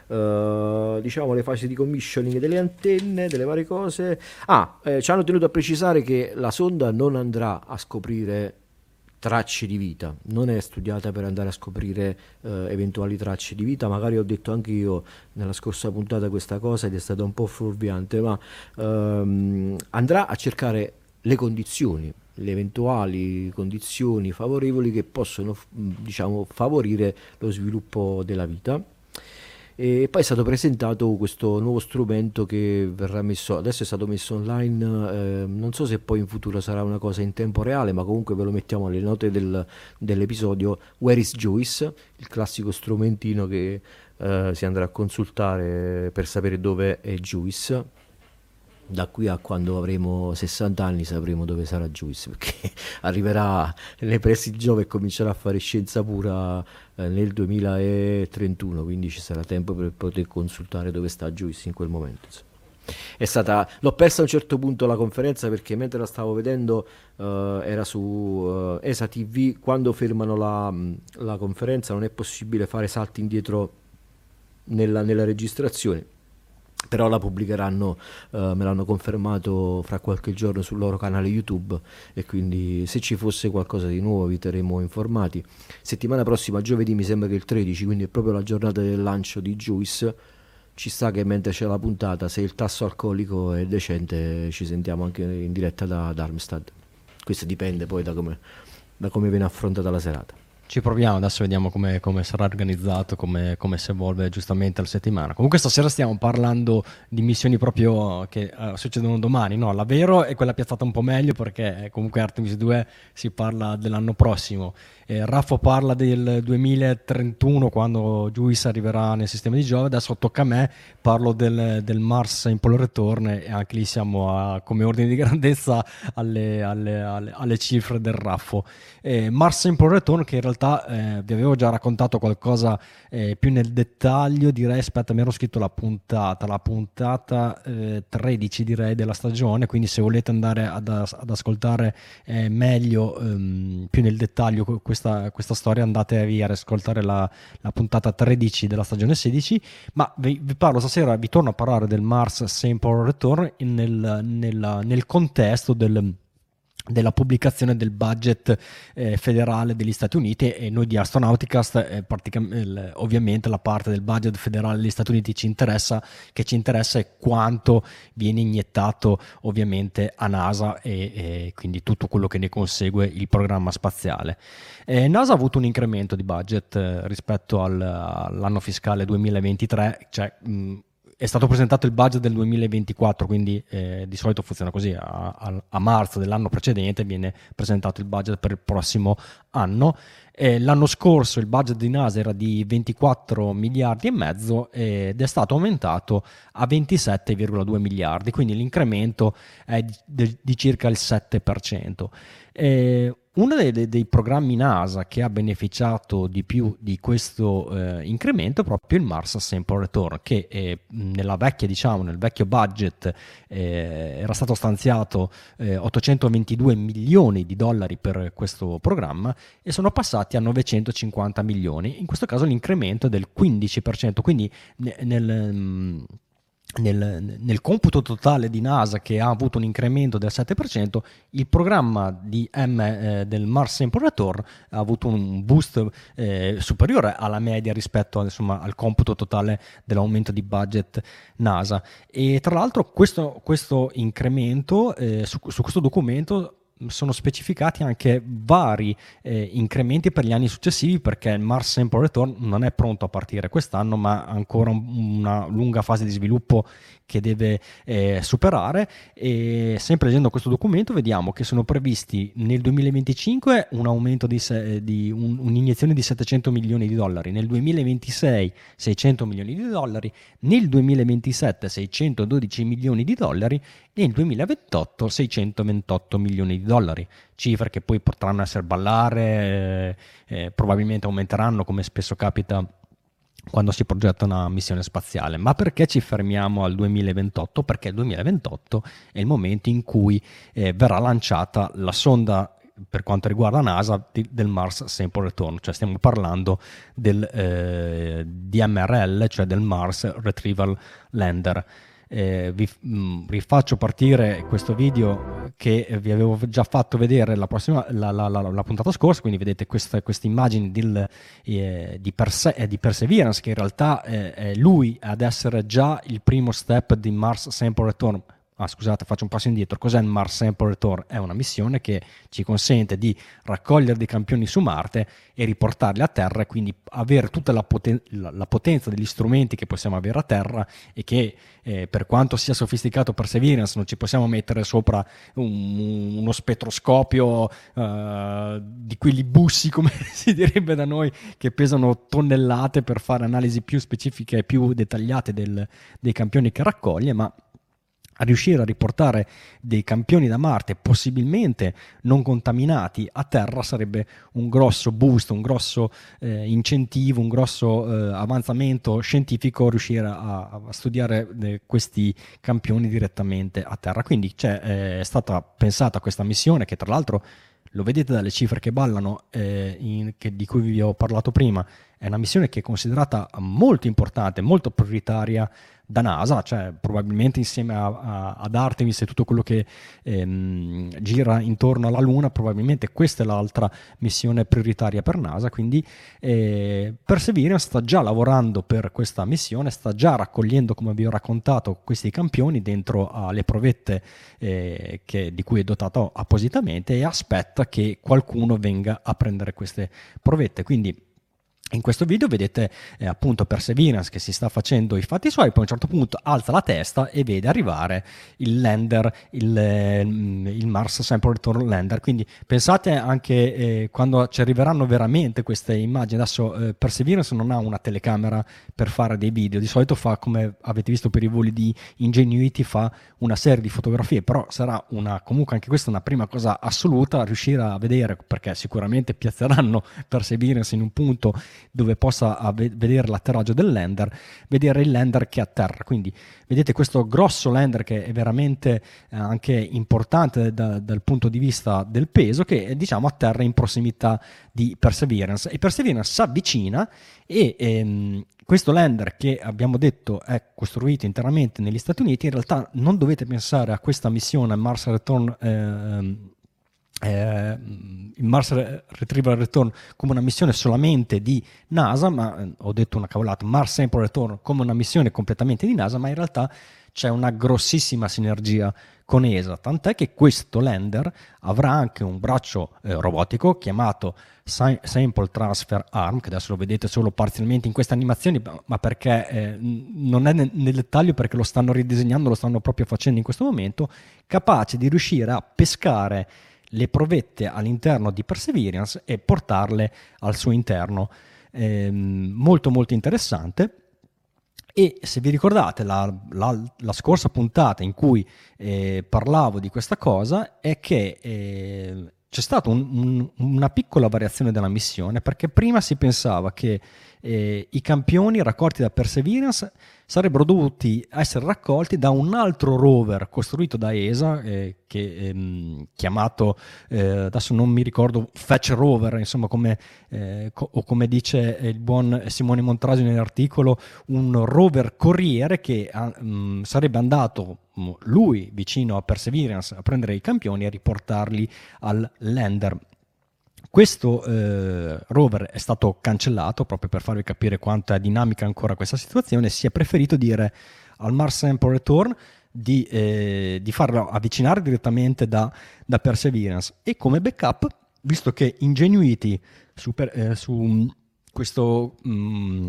Speaker 3: Uh, diciamo le fasi di commissioning delle antenne, delle varie cose. Ah, eh, ci hanno tenuto a precisare che la sonda non andrà a scoprire tracce di vita, non è studiata per andare a scoprire uh, eventuali tracce di vita, magari ho detto anche io nella scorsa puntata questa cosa ed è stata un po' fuorviante, ma uh, andrà a cercare le condizioni, le eventuali condizioni favorevoli che possono diciamo, favorire lo sviluppo della vita e poi è stato presentato questo nuovo strumento che verrà messo, adesso è stato messo online, eh, non so se poi in futuro sarà una cosa in tempo reale, ma comunque ve lo mettiamo alle note del, dell'episodio. Where is Juice, il classico strumentino che eh, si andrà a consultare per sapere dove è Juice da qui a quando avremo 60 anni sapremo dove sarà Juice perché [laughs] arriverà nei pressi di Giove e comincerà a fare scienza pura eh, nel 2031 quindi ci sarà tempo per poter consultare dove sta Juice in quel momento è stata l'ho persa a un certo punto la conferenza perché mentre la stavo vedendo uh, era su uh, ESA TV quando fermano la, la, conferenza non è possibile fare salti indietro nella, nella registrazione però la pubblicheranno, eh, me l'hanno confermato fra qualche giorno sul loro canale YouTube e quindi se ci fosse qualcosa di nuovo vi terremo informati. Settimana prossima, giovedì, mi sembra che il 13, quindi è proprio la giornata del lancio di Juice. Ci sta che mentre c'è la puntata, se il tasso alcolico è decente, ci sentiamo anche in diretta da Darmstadt. Questo dipende poi da come, da come viene affrontata la serata.
Speaker 1: Ci proviamo, adesso vediamo come, come sarà organizzato, come, come, si evolve giustamente la settimana. Comunque stasera stiamo parlando di missioni proprio che uh, succedono domani, no? La Vero è quella piazzata un po' meglio perché eh, comunque Artemis 2 si parla dell'anno prossimo. Eh, Raffo parla del 2031 quando Juice arriverà nel sistema di Giove, adesso tocca a me, parlo del, del Mars Impolo Return e anche lì siamo a, come ordine di grandezza alle, alle, alle, alle cifre del Raffo. Eh, Mars Impolo Return che in realtà eh, vi avevo già raccontato qualcosa eh, più nel dettaglio, direi, aspetta mi ero scritto la puntata, la puntata 13 eh, direi della stagione, quindi se volete andare ad, ad ascoltare eh, meglio, ehm, più nel dettaglio questa, questa storia andatevi a ascoltare la, la, puntata 13 della stagione 16 ma vi, vi, parlo stasera vi torno a parlare del Mars Sample Return nel, nel, nel contesto del della pubblicazione del budget eh, federale degli Stati Uniti e noi di Astronauticast eh, eh, ovviamente la parte del budget federale degli Stati Uniti ci interessa che ci interessa è quanto viene iniettato ovviamente a NASA e, e quindi tutto quello che ne consegue il programma spaziale. Eh, NASA ha avuto un incremento di budget eh, rispetto al, all'anno fiscale 2023 cioè mh, è stato presentato il budget del 2024, quindi eh, di solito funziona così, a, a, a, marzo dell'anno precedente viene presentato il budget per il prossimo anno. Eh, l'anno scorso il budget di NASA era di 24 miliardi e mezzo ed è stato aumentato a 27,2 miliardi, quindi l'incremento è di, di, circa il 7%. Eh, uno dei, dei, programmi NASA che ha beneficiato di più di questo eh, incremento è proprio il Mars Sample Return, che eh, vecchia, diciamo, nel vecchio budget eh, era stato stanziato 822 eh, milioni di dollari per questo programma e sono passati a 950 milioni. In questo caso l'incremento è del 15%, quindi nel, nel nel, nel, computo totale di NASA che ha avuto un incremento del 7%, il programma di M eh, del Mars Sample Return ha avuto un boost eh, superiore alla media rispetto insomma, al computo totale dell'aumento di budget NASA. E tra l'altro questo, questo incremento eh, su, su questo documento sono specificati anche vari eh, incrementi per gli anni successivi perché il Mars Sample Return non è pronto a partire quest'anno ma ha ancora una lunga fase di sviluppo che deve eh, superare. E sempre leggendo questo documento vediamo che sono previsti nel 2025 un aumento di, se, di un, un'iniezione di 700 milioni di dollari, nel 2026 600 milioni di dollari, nel 2027 612 milioni di dollari e nel 2028 628 milioni di dollari, cifre che poi potranno essere ballare, eh, eh, probabilmente aumenteranno come spesso capita quando si progetta una missione spaziale. Ma perché ci fermiamo al 2028? Perché il 2028 è il momento in cui eh, verrà lanciata la sonda per quanto riguarda NASA di, del Mars Sample Return, cioè stiamo parlando del eh, DMRL, cioè del Mars Retrieval Lander eh, vi mh, mm, rifaccio partire questo video che vi avevo già fatto vedere la, prossima, la, la, la puntata scorsa, quindi vedete queste, queste immagini del, eh, di, Perse- eh, di, Perseverance che in realtà eh, è lui ad essere già il primo step di Mars Sample Return Ah, scusate, faccio un passo indietro. Cos'è il Mars Sample Return? È una missione che ci consente di raccogliere dei campioni su Marte e riportarli a Terra e quindi avere tutta la, poten- la potenza degli strumenti che possiamo avere a Terra e che eh, per quanto sia sofisticato Perseverance non ci possiamo mettere sopra un, uno spettroscopio uh, di quelli bussi, come [laughs] si direbbe da noi, che pesano tonnellate per fare analisi più specifiche e più dettagliate del, dei campioni che raccoglie, ma a riuscire a riportare dei campioni da Marte possibilmente non contaminati a Terra sarebbe un grosso boost, un grosso eh, incentivo, un grosso eh, avanzamento scientifico riuscire a, a studiare eh, questi campioni direttamente a Terra. Quindi è stata pensata questa missione che tra l'altro lo vedete dalle cifre che ballano, eh, in, che, di cui vi ho parlato prima, è una missione che è considerata molto importante, molto prioritaria da NASA, cioè probabilmente insieme a, a, ad Artemis e tutto quello che ehm, gira intorno alla Luna, probabilmente questa è l'altra missione prioritaria per NASA, quindi eh, Perseverance sta già lavorando per questa missione, sta già raccogliendo, come vi ho raccontato, questi campioni dentro alle provette eh, che, di cui è dotato appositamente e aspetta che qualcuno venga a prendere queste provette. Quindi in questo video vedete eh, appunto Perseverance che si sta facendo i fatti suoi, poi a un certo punto alza la testa e vede arrivare il lander, il, eh, il Mars Sample Return Lander. Quindi pensate anche eh, quando ci arriveranno veramente queste immagini. Adesso eh, Perseverance non ha una telecamera per fare dei video, di solito fa come avete visto per i voli di Ingenuity, fa una serie di fotografie, però sarà una, comunque anche questa una prima cosa assoluta, riuscire a vedere, perché sicuramente piazzeranno Perseverance in un punto dove possa vedere l'atterraggio del lander, vedere il lander che atterra. Quindi vedete questo grosso lander che è veramente eh, anche importante da, dal punto di vista del peso che diciamo atterra in prossimità di Perseverance e Perseverance si avvicina e ehm, questo lander che abbiamo detto è costruito interamente negli Stati Uniti in realtà non dovete pensare a questa missione Mars Return eh, eh, il Mars Retrieval Return come una missione solamente di NASA, ma eh, ho detto una cavolata, Mars Sample Return come una missione completamente di NASA, ma in realtà c'è una grossissima sinergia con ESA, tant'è che questo lander avrà anche un braccio eh, robotico chiamato Sample Transfer Arm, che adesso lo vedete solo parzialmente in queste animazioni, ma perché eh, non è nel, nel dettaglio perché lo stanno ridisegnando, lo stanno proprio facendo in questo momento, capace di riuscire a pescare le provette all'interno di Perseverance e portarle al suo interno. Eh, molto molto interessante. E se vi ricordate la, la, la scorsa puntata in cui eh, parlavo di questa cosa è che eh, c'è stata un, un, una piccola variazione della missione perché prima si pensava che eh, i campioni raccolti da Perseverance sarebbero dovuti essere raccolti da un altro rover costruito da ESA, eh, che, ehm, chiamato, eh, adesso non mi ricordo, Fetch Rover, insomma, come, eh, co- o come dice il buon Simone Montrasi nell'articolo, un rover corriere che um, sarebbe andato mm, lui vicino a Perseverance a prendere i campioni e riportarli al lander questo eh, rover è stato cancellato proprio per farvi capire quanto è dinamica ancora questa situazione. Si è preferito dire al Mars Sample Return di, eh, di farlo avvicinare direttamente da, da, Perseverance e come backup, visto che Ingenuity super, eh, su questo mh, mm,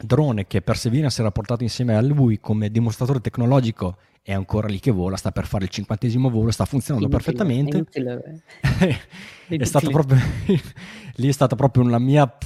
Speaker 1: drone che Perseverance era portato insieme a lui come dimostratore tecnologico è ancora lì che vola, sta per fare il cinquantesimo volo, sta funzionando inutile, perfettamente. [laughs] È, inutile, è stato proprio [laughs] lì è stata proprio la mia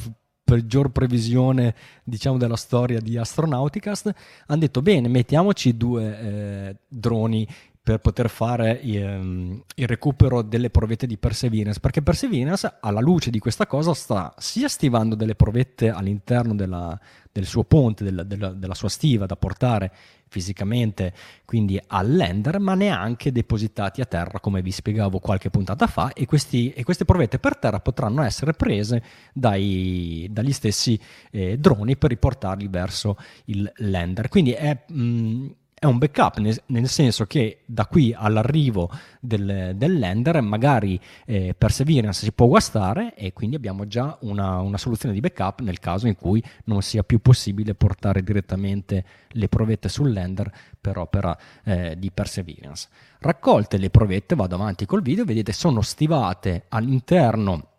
Speaker 1: peggior previsione diciamo della storia di Astronauticast. Hanno detto bene mettiamoci due eh, droni per poter fare il, il, recupero delle provette di Perseverance, perché Perseverance alla luce di questa cosa sta sia stivando delle provette all'interno della, del suo ponte, della, della, della sua stiva da portare fisicamente quindi all'ender, ma neanche depositati a terra, come vi spiegavo qualche puntata fa, e, questi, e queste provette per terra potranno essere prese dai, dagli stessi eh, droni per riportarli verso il lander. Quindi è, mh, è un backup, nel, nel, senso che da qui all'arrivo del, del lander magari eh, Perseverance si può guastare e quindi abbiamo già una, una, soluzione di backup nel caso in cui non sia più possibile portare direttamente le provette sul lander per opera eh, di Perseverance. Raccolte le provette, vado avanti col video, vedete sono stivate all'interno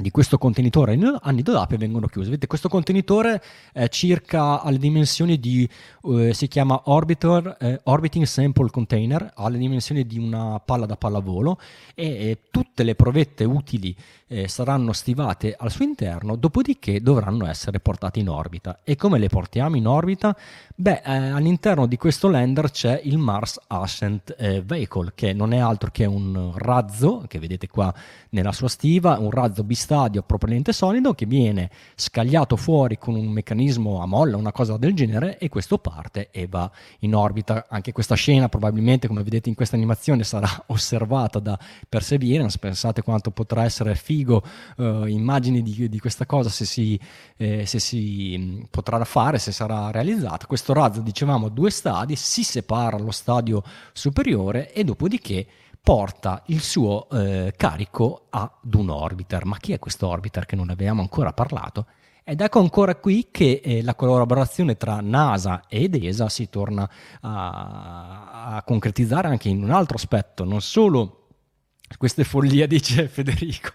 Speaker 1: di questo contenitore anni dopo vengono chiuse. Vedete, questo contenitore è circa alle dimensioni di, eh, si chiama Orbiter, eh, Orbiting Sample Container, ha le dimensioni di una palla da pallavolo e, e tutte le provette utili eh, saranno stivate al suo interno, dopodiché dovranno essere portate in orbita. E come le portiamo in orbita? Beh, eh, all'interno di questo lander c'è il Mars Ascent eh, Vehicle, che non è altro che un razzo, che vedete qua nella sua stiva, un razzo bis stadio a propellente solido che viene scagliato fuori con un meccanismo a molla, una cosa del genere, e questo parte e va in orbita. Anche questa scena probabilmente, come vedete in questa animazione, sarà [laughs] osservata da Perseverance. Pensate quanto potrà essere figo uh, immagini di, di, questa cosa se si, eh, se si mh, potrà fare, se sarà realizzata. Questo razzo, dicevamo, due stadi, si separa lo stadio superiore e dopodiché porta il suo eh, carico ad un orbiter. Ma chi è questo orbiter che non abbiamo ancora parlato? Ed ecco ancora qui che eh, la collaborazione tra NASA ed ESA si torna a, a concretizzare anche in un altro aspetto, non solo questa è follia, [laughs] dice Federico.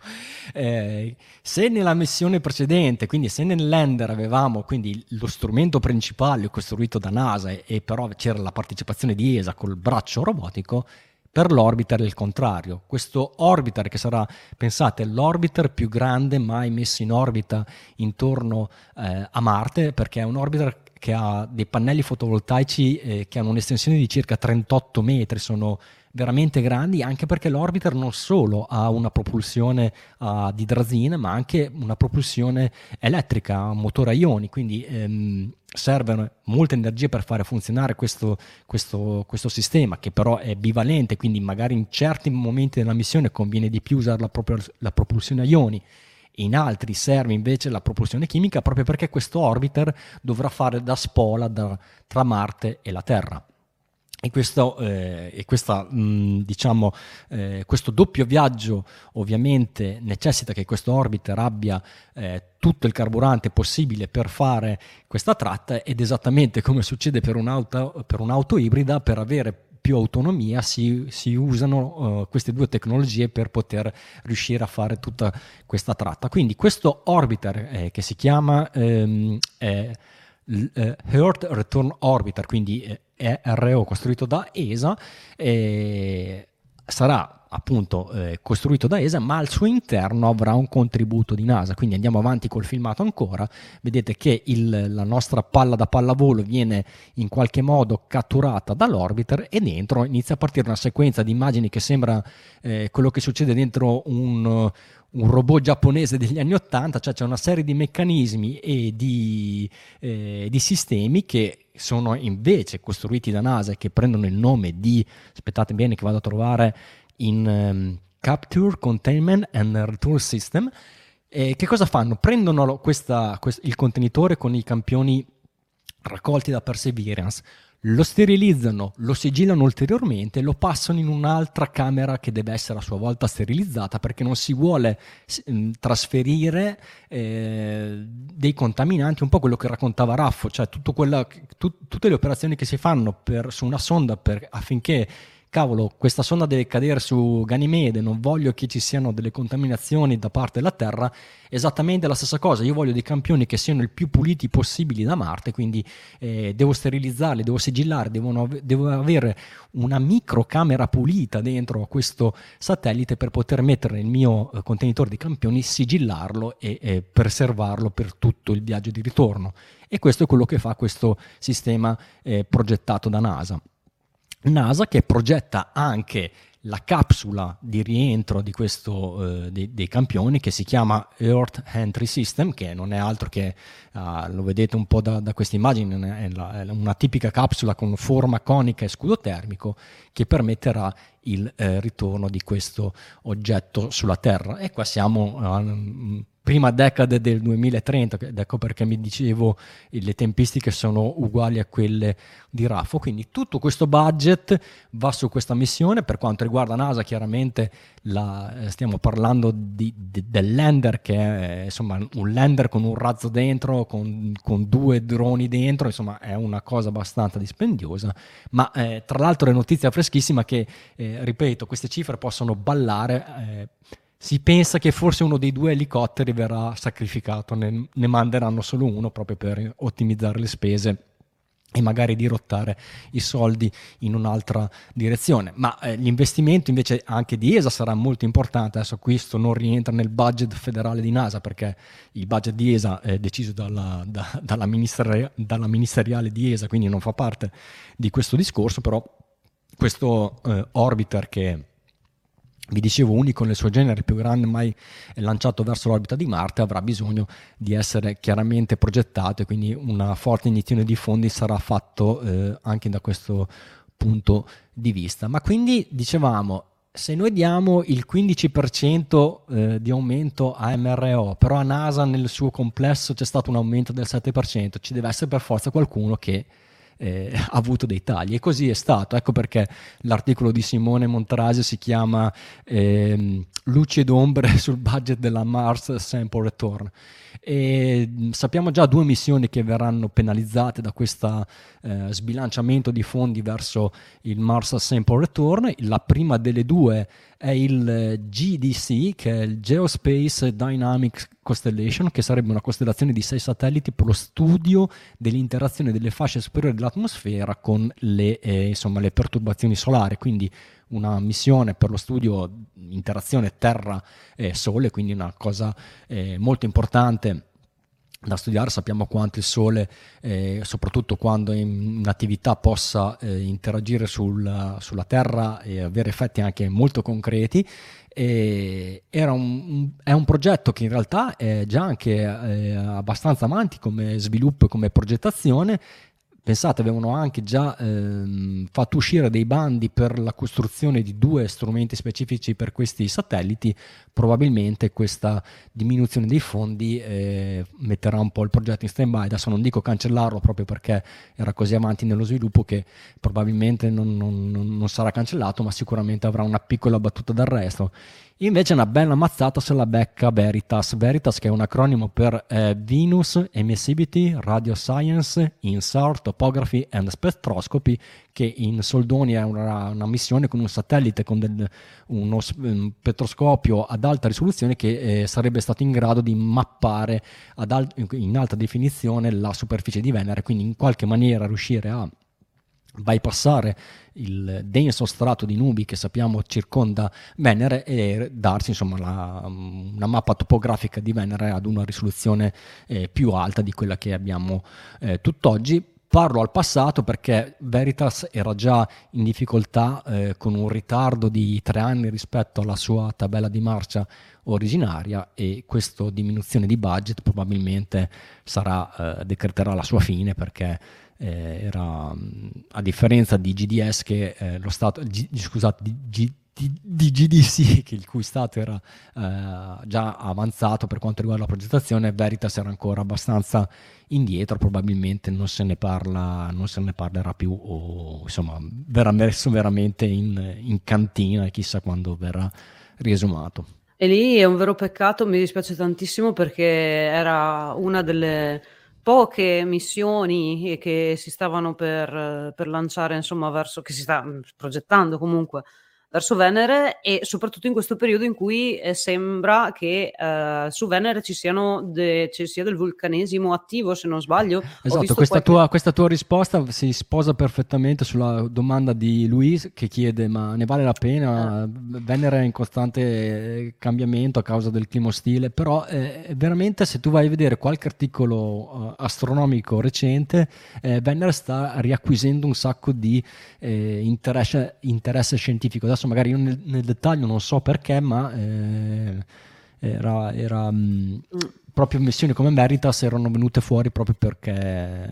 Speaker 1: Eh, se nella missione precedente, quindi se nel lander avevamo quindi lo strumento principale costruito da NASA e, e però c'era la partecipazione di ESA col braccio robotico, per l'orbiter è il contrario. Questo orbiter che sarà, pensate, l'orbiter più grande mai messo in orbita intorno eh, a Marte, perché è un orbiter che ha dei pannelli fotovoltaici eh, che hanno un'estensione di circa 38 metri, sono veramente grandi, anche perché l'orbiter non solo ha una propulsione uh, di idrazina, ma anche una propulsione elettrica, un motore a ioni, quindi ehm, servono molte energie per fare funzionare questo, questo, questo, sistema, che però è bivalente, quindi magari in certi momenti della missione conviene di più usare la, proprio, la propulsione a ioni in altri serve invece la propulsione chimica proprio perché questo orbiter dovrà fare da spola da, tra Marte e la Terra. E questo, eh, e questa, mh, diciamo, eh, questo doppio viaggio ovviamente necessita che questo orbiter abbia eh, tutto il carburante possibile per fare questa tratta ed esattamente come succede per un'auto, per un'auto ibrida, per avere più autonomia si, si usano uh, queste due tecnologie per poter riuscire a fare tutta questa tratta. Quindi questo orbiter eh, che si chiama ehm, Earth Return Orbiter, quindi eh, ERO costruito da ESA, eh, sarà appunto eh, costruito da ESA, ma al suo interno avrà un contributo di NASA. Quindi andiamo avanti col filmato ancora. Vedete che il, la nostra palla da pallavolo viene in qualche modo catturata dall'orbiter e dentro inizia a partire una sequenza di immagini che sembra eh, quello che succede dentro un un robot giapponese degli anni 80, cioè c'è una serie di meccanismi e di, eh, di, sistemi che sono invece costruiti da NASA e che prendono il nome di, aspettate bene che vado a trovare in um, Capture, Containment and Return System, e che cosa fanno? Prendono questa, quest- il contenitore con i campioni raccolti da Perseverance, lo sterilizzano, lo sigillano ulteriormente, lo passano in un'altra camera che deve essere a sua volta sterilizzata perché non si vuole eh, trasferire eh, dei contaminanti, un po' quello che raccontava Raffo, cioè quella, tu, tutte le operazioni che si fanno per, su una sonda per, affinché cavolo, questa sonda deve cadere su Ganimede, non voglio che ci siano delle contaminazioni da parte della Terra, esattamente la stessa cosa, io voglio dei campioni che siano il più puliti possibili da Marte, quindi eh, devo sterilizzarli, devo sigillare, devono, devo avere una microcamera pulita dentro questo satellite per poter mettere nel mio eh, contenitore di campioni, sigillarlo e eh, preservarlo per tutto il viaggio di ritorno. E questo è quello che fa questo sistema eh, progettato da NASA. NASA che progetta anche la capsula di rientro di questo, eh, dei, dei, campioni che si chiama Earth Entry System, che non è altro che, uh, lo vedete un po' da, da queste immagini, è, la, è, una tipica capsula con forma conica e scudo termico che permetterà il eh, ritorno di questo oggetto sulla Terra. E qua siamo uh, prima decade del 2030, ed ecco perché mi dicevo le tempistiche sono uguali a quelle di Raffo, quindi tutto questo budget va su questa missione, per quanto riguarda NASA chiaramente la, eh, stiamo parlando di, di, del lander che è insomma, un lander con un razzo dentro, con, con, due droni dentro, insomma è una cosa abbastanza dispendiosa, ma eh, tra l'altro è notizia freschissima che, eh, ripeto, queste cifre possono ballare. Eh, si pensa che forse uno dei due elicotteri verrà sacrificato, ne, ne manderanno solo uno proprio per ottimizzare le spese e magari dirottare i soldi in un'altra direzione. Ma eh, l'investimento invece anche di ESA sarà molto importante. Adesso questo non rientra nel budget federale di NASA perché il budget di ESA è deciso dalla, da, dalla, ministeri- dalla ministeriale di ESA, quindi non fa parte di questo discorso, però questo eh, orbiter che vi dicevo, unico nel suo genere, più grande mai lanciato verso l'orbita di Marte, avrà bisogno di essere chiaramente progettato e quindi una forte iniezione di fondi sarà fatto eh, anche da questo punto di vista. Ma quindi dicevamo, se noi diamo il 15% eh, di aumento a MRO, però a NASA nel suo complesso c'è stato un aumento del 7%, ci deve essere per forza qualcuno che eh, [laughs] avuto dei tagli e così è stato. Ecco perché l'articolo di Simone Montrasio si chiama eh, Luci ed ombre [laughs] sul budget della Mars Sample Return. E sappiamo già due missioni che verranno penalizzate da questo eh, sbilanciamento di fondi verso il Mars Sample Return. La prima delle due è il GDC, che è il Geospace Dynamic Constellation, che sarebbe una costellazione di sei satelliti per lo studio dell'interazione delle fasce superiori dell'atmosfera con le, eh, insomma, le perturbazioni solari. Quindi una missione per lo studio interazione Terra-Sole, quindi una cosa eh, molto importante da studiare, sappiamo quanto il Sole, eh, soprattutto quando in attività possa eh, interagire sul, sulla Terra e avere effetti anche molto concreti. E un, è un progetto che in realtà è già anche eh, abbastanza avanti come sviluppo e come progettazione Pensate, avevano anche già ehm, fatto uscire dei bandi per la costruzione di due strumenti specifici per questi satelliti. Probabilmente questa diminuzione dei fondi eh, metterà un po' il progetto in stand-by. Adesso non dico cancellarlo proprio perché era così avanti nello sviluppo che probabilmente non, non, non sarà cancellato, ma sicuramente avrà una piccola battuta d'arresto. Invece una bella mazzata se la becca Veritas. Veritas che è un acronimo per eh, Venus Emissivity Radio Science Insert Topography and Spectroscopy che in soldoni è una, una missione con un satellite con del, uno un spettroscopio ad alta risoluzione che eh, sarebbe stato in grado di mappare al, in alta definizione la superficie di Venere, quindi in qualche maniera riuscire a bypassare il denso strato di nubi che sappiamo circonda Venere e darsi insomma la, una mappa topografica di Venere ad una risoluzione eh, più alta di quella che abbiamo eh, tutt'oggi. Parlo al passato perché Veritas era già in difficoltà eh, con un ritardo di tre anni rispetto alla sua tabella di marcia originaria e questa diminuzione di budget probabilmente sarà, eh, decreterà la sua fine perché eh, era a differenza di GDS che eh, lo stato G, scusate di, G, di, di, GDC [laughs] che il cui stato era eh, già avanzato per quanto riguarda la progettazione Veritas era ancora abbastanza indietro probabilmente non se ne parla non se ne parlerà più o insomma verrà messo veramente in, in cantina e chissà quando verrà riesumato.
Speaker 2: E lì è un vero peccato mi dispiace tantissimo perché era una delle poche missioni che si stavano per, per lanciare, insomma, verso che si sta progettando comunque verso Venere e soprattutto in questo periodo in cui eh, sembra che eh, su Venere ci, de- ci, sia del vulcanesimo attivo, se non sbaglio.
Speaker 1: Esatto, questa, qualche... tua, questa, tua, risposta si sposa perfettamente sulla domanda di Luis che chiede ma ne vale la pena? Eh. Venere è in costante eh, cambiamento a causa del clima ostile, però eh, veramente se tu vai a vedere qualche articolo uh, astronomico recente, eh, Venere sta riacquisendo un sacco di interesse, interesse scientifico. Adesso adesso magari io nel, nel dettaglio non so perché, ma eh, era, era mh, mm, proprio missioni come Meritas erano venute fuori proprio perché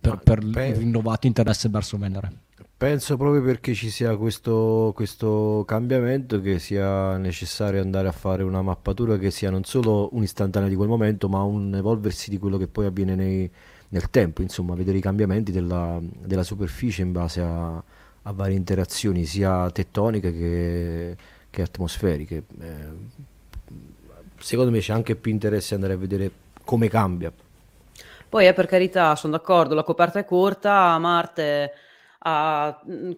Speaker 1: per, per il rinnovato interesse verso Venere.
Speaker 3: Penso proprio perché ci sia questo, questo, cambiamento che sia necessario andare a fare una mappatura che sia non solo un'istantanea di quel momento, ma un evolversi di quello che poi avviene nei, nel tempo, insomma, vedere i cambiamenti della, della superficie in base a, a varie interazioni sia tettoniche che, che atmosferiche. Eh, secondo me c'è anche più interesse andare a vedere come cambia.
Speaker 2: Poi, eh, per carità, sono d'accordo, la coperta è corta, Marte ha mm,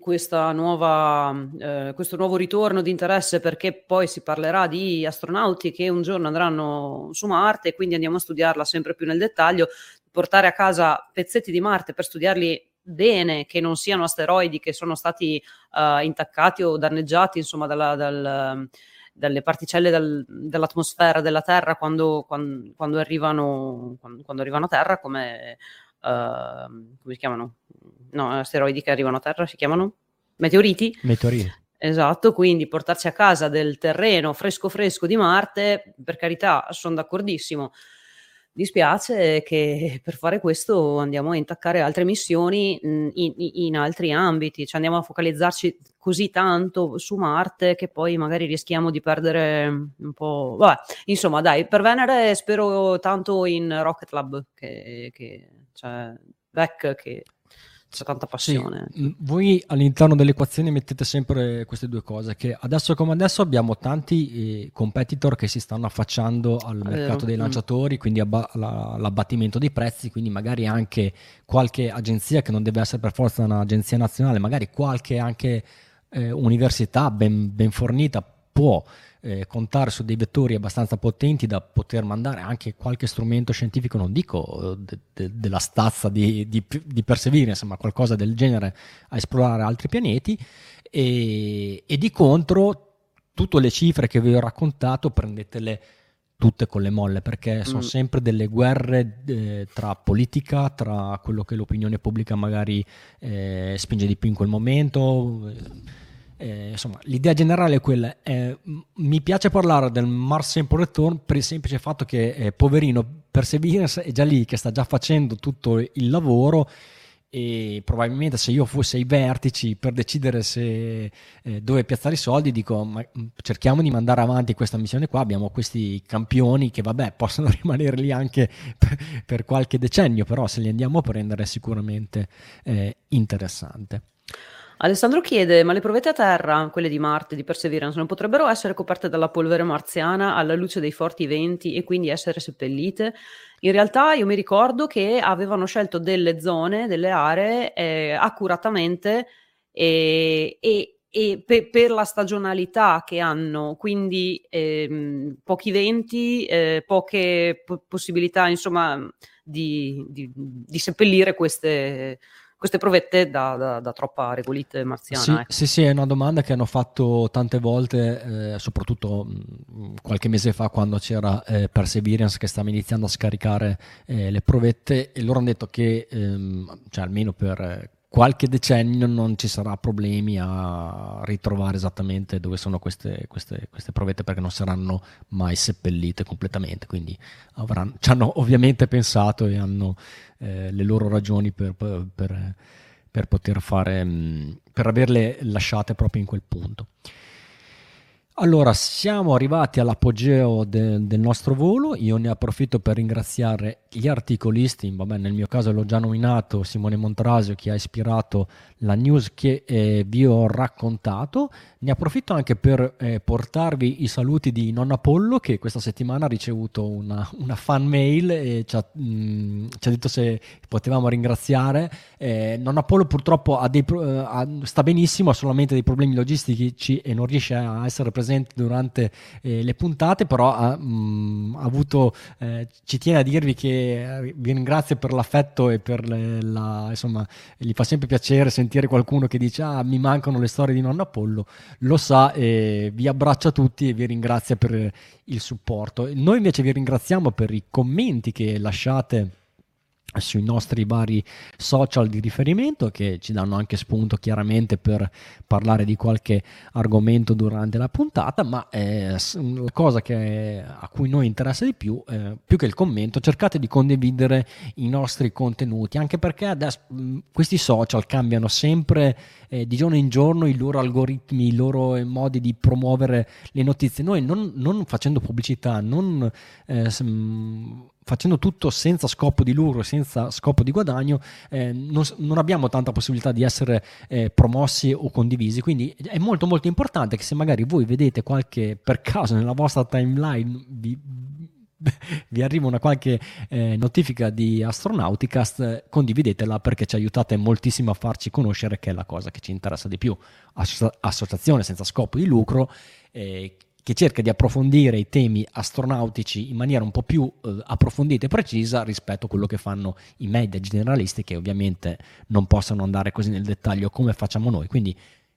Speaker 2: nuova, eh, questo nuovo ritorno di interesse perché poi si parlerà di astronauti che un giorno andranno su Marte e quindi andiamo a studiarla sempre più nel dettaglio, portare a casa pezzetti di Marte per studiarli bene che non siano asteroidi che sono stati uh, intaccati o danneggiati insomma dalla, dal, dalle particelle dal, dell'atmosfera della Terra quando, quando, quando, arrivano, quando, quando, arrivano a Terra come, uh, come si chiamano? No, asteroidi che arrivano a Terra si chiamano? Meteoriti?
Speaker 1: Meteoriti.
Speaker 2: Esatto, quindi portarci a casa del terreno fresco fresco di Marte, per carità, sono d'accordissimo. Dispiace che per fare questo andiamo a intaccare altre missioni in, in, in altri ambiti, cioè andiamo a focalizzarci così tanto su Marte che poi magari rischiamo di perdere un po'. Vabbè, insomma, dai, per Venere spero tanto in Rocket Lab, che, che cioè Beck che c'è tanta passione.
Speaker 1: Sì, voi all'interno dell'equazione mettete sempre queste due cose, che adesso come adesso abbiamo tanti eh, competitor che si stanno affacciando al
Speaker 2: È
Speaker 1: mercato
Speaker 2: vero,
Speaker 1: dei
Speaker 2: mm.
Speaker 1: lanciatori, quindi abba- la- l'abbattimento dei prezzi, quindi magari anche qualche agenzia che non deve essere per forza un'agenzia nazionale, magari qualche anche eh, università ben, ben fornita può eh, contare su dei vettori abbastanza potenti da poter mandare anche qualche strumento scientifico, non dico eh, de- de- della stazza di, di, di Perseverance, ma qualcosa del genere a esplorare altri pianeti e, e di contro tutte le cifre che vi ho raccontato prendetele tutte con le molle perché sono
Speaker 2: Mm.
Speaker 1: sempre delle guerre eh, tra politica, tra quello che l'opinione pubblica magari eh, spinge di più in quel momento. Eh, insomma, l'idea generale è quella. eh, mi piace parlare del Mars Sample Return per il semplice fatto che, eh, poverino, Perseverance è già lì che sta già facendo tutto il lavoro e probabilmente se io fossi ai vertici per decidere se, eh, dove piazzare i soldi dico ma, mh, cerchiamo di mandare avanti questa missione qua abbiamo questi campioni che vabbè [laughs] possono rimanere lì anche per, per qualche decennio però se li andiamo a prendere è sicuramente eh, interessante
Speaker 2: Alessandro chiede: Ma le provette a terra, quelle di Marte, di Perseverance, non potrebbero essere coperte dalla polvere marziana alla luce dei forti venti e quindi essere seppellite? In realtà io mi ricordo che avevano scelto delle zone, delle aree eh, accuratamente e, e- e pe- per la stagionalità che hanno, quindi ehm, pochi venti, eh, poche po- possibilità, insomma, di, di- di seppellire queste, queste provette da, da- da troppa regolite marziana.
Speaker 1: Sì,
Speaker 2: ecco.
Speaker 1: sì, sì, è una domanda che hanno fatto tante volte, eh, soprattutto mh, qualche mese fa quando c'era eh, Perseverance che stava iniziando a scaricare eh, le provette e loro hanno detto che, ehm, cioè almeno per eh, qualche decennio non ci sarà problemi a ritrovare esattamente dove sono queste, queste, queste provette perché non saranno mai seppellite completamente, quindi avranno, ci hanno ovviamente pensato e hanno eh, le loro ragioni per- per- per poter fare, mh, per averle lasciate proprio in quel punto. Allora, siamo arrivati all'apogeo de- del nostro volo. Io ne approfitto per ringraziare gli articolisti, vabbè, nel mio caso l'ho già nominato, Simone Montrasio, che ha ispirato la news che eh, vi ho raccontato. Ne approfitto anche per eh, portarvi i saluti di Nonna Pollo, che questa settimana ha ricevuto una, una fan mail e ci ha, mh, ci ha detto se potevamo ringraziare. Eh, Nonna Pollo purtroppo ha dei eh, ha- sta benissimo, ha solamente dei problemi logistici e non riesce a essere presente durante eh, le puntate, però ha, mh, ha avuto, eh, ci tiene a dirvi che eh, vi ringrazio per l'affetto e per le- la, insomma, gli fa sempre piacere sentire qualcuno che dice ah mi mancano le storie di Nonna Pollo, lo sa e vi abbraccia tutti e vi ringrazia per il supporto. Noi invece vi ringraziamo per i commenti che lasciate sui nostri vari social di riferimento che ci danno anche spunto chiaramente per parlare di qualche argomento durante la puntata ma eh, la cosa che, a cui noi interessa di più eh, più che il commento cercate di condividere i nostri contenuti anche perché adesso mh, questi social cambiano sempre eh, di giorno in giorno i loro algoritmi i loro eh, modi di promuovere le notizie. Noi non, non facendo pubblicità non eh, mh, facendo tutto senza scopo di lucro, senza scopo di guadagno, eh, non, non abbiamo tanta possibilità di essere eh, promossi o condivisi. Quindi è molto molto importante che se magari voi vedete qualche, per caso nella vostra timeline vi, [laughs] vi arriva una qualche eh, notifica di Astronauticast, eh, condividetela perché ci aiutate moltissimo a farci conoscere che è la cosa che ci interessa di più. Asso- associazione senza scopo di lucro. Che cerca di approfondire i temi astronautici in maniera un po' più eh, approfondita e precisa rispetto a quello che fanno i media generalisti che ovviamente non possono andare così nel dettaglio come facciamo noi. Quindi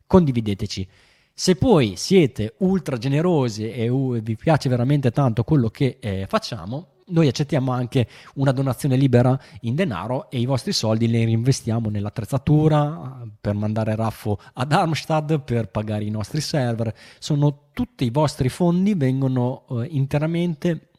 Speaker 1: condivideteci. Se poi siete ultra generosi e vi piace veramente tanto quello che eh, facciamo, noi accettiamo anche una donazione libera in denaro e i vostri soldi li reinvestiamo nell'attrezzatura per mandare Raffo ad Armstad per pagare i nostri server. Sono tutti i vostri fondi vengono eh, interamente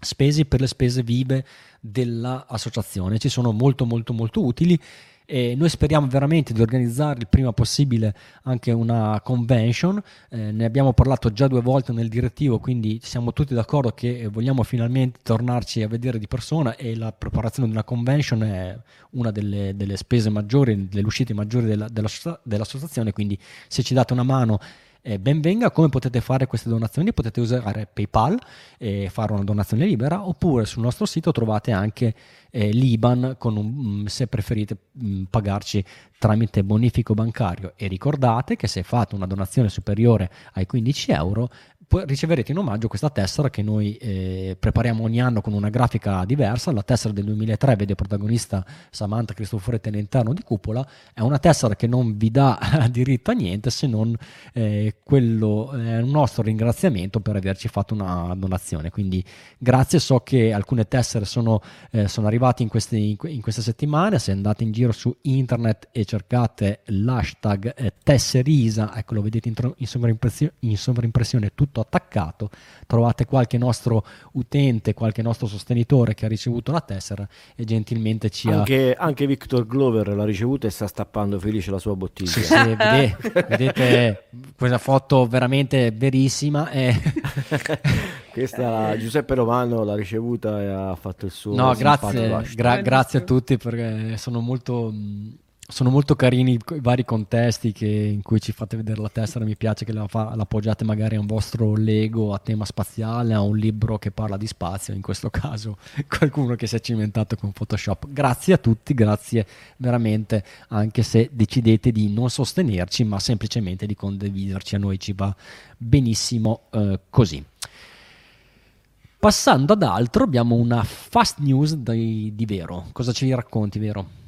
Speaker 1: spesi per le spese vive dell'associazione. Ci sono molto molto molto utili e noi speriamo veramente di organizzare il prima possibile anche una convention, eh, ne abbiamo parlato già due volte nel direttivo, quindi siamo tutti d'accordo che vogliamo finalmente tornarci a vedere di persona e la preparazione di una convention è una delle, delle spese maggiori, delle uscite maggiori della, della, dell'associazione, quindi se ci date una mano eh, benvenga. Come potete fare queste donazioni? Potete usare PayPal e fare una donazione libera oppure sul nostro sito trovate anche eh, l'IBAN un, mm, se preferite mh, mm, pagarci tramite bonifico bancario e ricordate che se fate una donazione superiore ai 15 euro riceverete in omaggio questa tessera che noi eh, prepariamo ogni anno con una grafica diversa. La tessera del 2003 vede protagonista Samantha Cristoforetti all'interno di Cupola. È una tessera che non vi dà [laughs] diritto a niente se non eh, quello, è un nostro ringraziamento per averci fatto una donazione. Quindi grazie, so che alcune tessere sono, eh, sono arrivate in queste, in queste, settimane. Se andate in giro su internet e cercate l'hashtag eh, tesserisa, ecco lo vedete in, in, sovraimpressione, in sovraimpressione tutto attaccato, trovate qualche nostro utente, qualche nostro sostenitore che ha ricevuto la tessera e gentilmente ci
Speaker 3: anche,
Speaker 1: ha...
Speaker 3: Anche Victor Glover l'ha ricevuta e sta stappando felice la sua bottiglia.
Speaker 1: Sì, sì, vedete, vedete questa foto veramente verissima. E... [laughs]
Speaker 3: Questa Giuseppe Romano l'ha ricevuta e ha fatto il suo.
Speaker 1: No, grazie, gra- grazie a tutti perché sono molto sono molto carini i vari contesti che, in cui ci fate vedere la tessera. Mi piace che la, fa, l'appoggiate magari a un vostro Lego a tema spaziale, a un libro che parla di spazio. In questo caso, [laughs] qualcuno che si è cimentato con Photoshop. Grazie a tutti, grazie veramente. Anche se decidete di non sostenerci, ma semplicemente di condividerci, a noi ci va benissimo eh, così. Passando ad altro, abbiamo una fast news di, di Vero. Cosa ci racconti, Vero?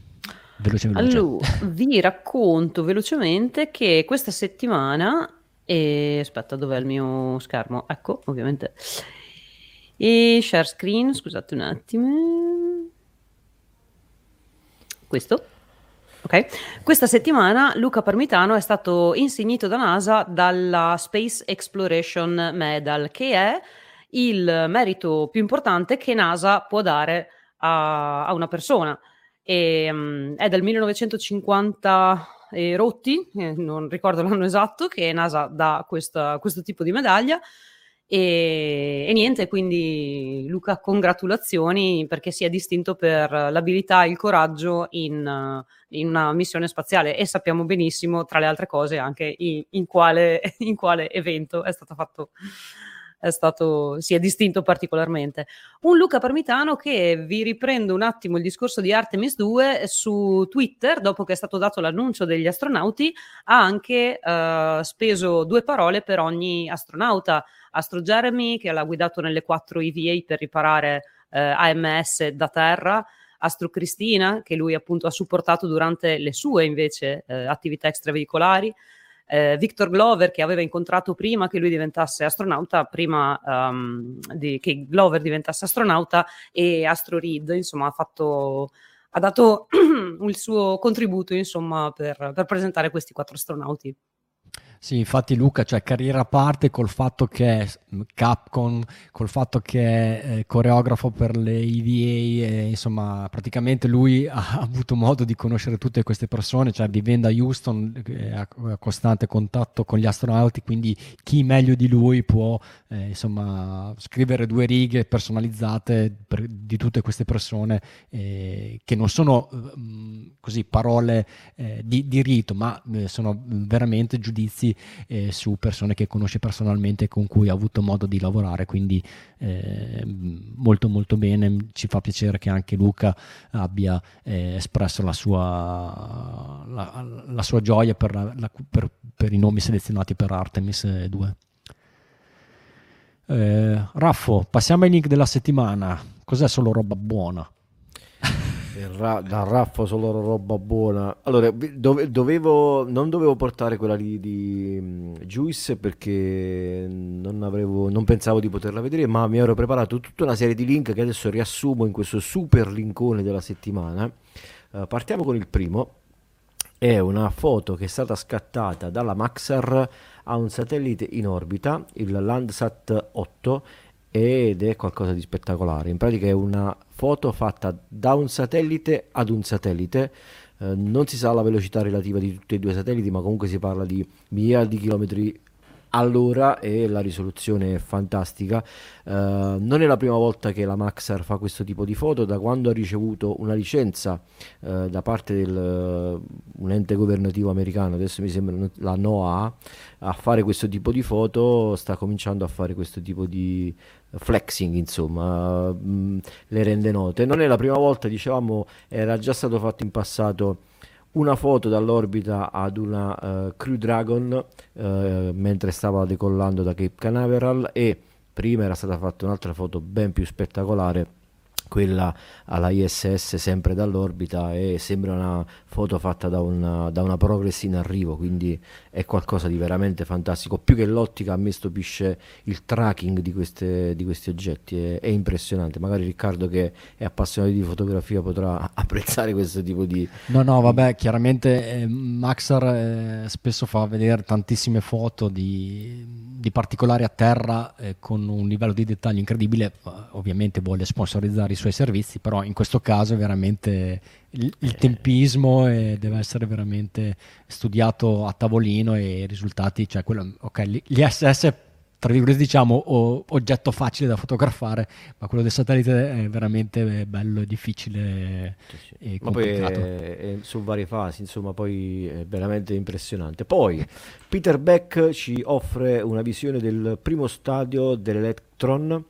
Speaker 2: Veloce, veloce. Allora, vi racconto velocemente che questa settimana, e aspetta, dov'è il mio schermo? Ecco, ovviamente. E share screen, scusate un attimo. Questo. Ok. Questa settimana Luca Parmitano è stato insignito da NASA dalla Space Exploration Medal, che è il merito più importante che NASA può dare a, a una persona e, um, è del 1950 e rotti, eh, non ricordo l'anno esatto, che NASA dà questa, questo tipo di medaglia. E, e, niente, quindi Luca, congratulazioni perché si è distinto per l'abilità e il coraggio in, in, una missione spaziale e sappiamo benissimo, tra le altre cose, anche in, in, quale, [laughs] in quale evento è stato fatto è stato, si è distinto particolarmente. Un Luca Parmitano che vi riprendo un attimo il discorso di Artemis 2 su Twitter, dopo che è stato dato l'annuncio degli astronauti, ha anche uh, speso due parole per ogni astronauta. Astro Jeremy, che l'ha guidato nelle quattro EVA per riparare eh, AMS da terra, Astro Cristina, che lui appunto ha supportato durante le sue invece uh, attività extraveicolari, eh, Victor Glover che aveva incontrato prima che lui diventasse astronauta, prima um, di, che Glover diventasse astronauta e Astro Reed, insomma, ha fatto ha dato [clears throat] il suo contributo insomma, per, per presentare questi quattro astronauti.
Speaker 1: Sì, infatti Luca, cioè carriera a parte col fatto che è Capcom, col fatto che è eh, coreografo per le EVA, e, insomma praticamente lui [laughs] ha avuto modo di conoscere tutte queste persone, cioè vivendo a Houston è a, costante contatto con gli astronauti, quindi chi meglio di lui può eh, insomma scrivere due righe personalizzate per, di tutte queste persone eh, che non sono mm, così parole eh, di, di, rito, ma eh, sono veramente giudizi eh, su persone che conosce personalmente con cui ha avuto modo di lavorare, quindi eh, molto molto bene, ci fa piacere che anche Luca abbia eh, espresso la sua, la, la sua gioia per, la, per, per, i nomi selezionati per Artemis 2. Eh, Raffo, passiamo ai link della settimana. Cos'è solo roba buona?
Speaker 3: Ra- da Raffa solo roba buona. Allora, dove- dovevo, non dovevo portare quella lì di mm, Juice perché non, avevo, non pensavo di poterla vedere, ma mi ero preparato tutta una serie di link che adesso riassumo in questo super linkone della settimana. Uh, partiamo con il primo. È una foto che è stata scattata dalla Maxar a un satellite in orbita, il Landsat 8, ed è qualcosa di spettacolare. In pratica è una foto fatta da un satellite ad un satellite. Eh, non si sa la velocità relativa di tutti e due i satelliti, ma comunque si parla di migliaia di chilometri all'ora e la risoluzione è fantastica. Uh, non è la prima volta che la Maxar fa questo tipo di foto, da quando ha ricevuto una licenza uh, da parte di uh, un ente governativo americano, adesso mi sembra la NOAA, a fare questo tipo di foto, sta cominciando a fare questo tipo di flexing, insomma, mh, mm, le rende note. Non è la prima volta, dicevamo, era già stato fatto in passato una foto dall'orbita ad una uh, Crew Dragon uh, mentre stava decollando da Cape Canaveral e prima era stata fatta un'altra foto ben più spettacolare quella alla ISS sempre dall'orbita e sembra una foto fatta da una, da una progress in arrivo, quindi è qualcosa di veramente fantastico. Più che l'ottica a me stupisce il tracking di, queste, di questi oggetti, è, è, impressionante. Magari Riccardo che è appassionato di fotografia potrà [laughs] apprezzare questo tipo di...
Speaker 1: No, no, vabbè, chiaramente eh, Maxar eh, spesso fa vedere tantissime foto di, di particolari a terra eh, con un livello di dettaglio incredibile, ovviamente vuole sponsorizzare i suoi servizi, però in questo caso è veramente il, il eh. tempismo e deve essere veramente studiato a tavolino e i risultati, cioè quello, ok, gli SS tra virgolette diciamo o, oggetto facile da fotografare, ma quello del satellite è veramente bello e difficile e
Speaker 3: ma poi è, è su varie fasi, insomma, poi è veramente impressionante. Poi Peter Beck ci offre una visione del primo stadio dell'Electron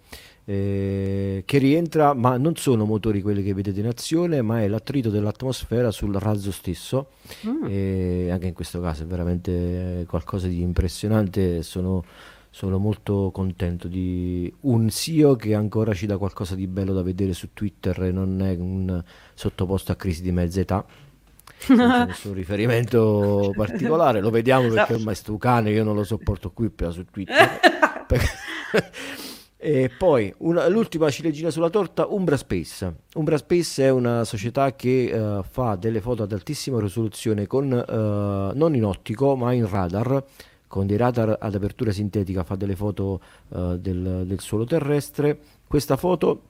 Speaker 3: eh, che rientra, ma non sono motori quelli che vedete in azione, ma è l'attrito dell'atmosfera sul razzo stesso. Mm. E anche in questo caso è veramente qualcosa di impressionante. Sono, sono molto contento di un SEO che ancora ci dà qualcosa di bello da vedere su Twitter e non è un sottoposto a crisi di mezza età senza [laughs] nessun riferimento particolare. Lo vediamo perché ormai sto cane io non lo sopporto qui su Twitter. [laughs] E poi una, l'ultima ciliegina sulla torta, Umbra Space. Umbra Space è una società che uh, fa delle foto ad altissima risoluzione con, uh, non in ottico ma in radar, con dei radar ad apertura sintetica fa delle foto uh, del, del, suolo terrestre. Questa foto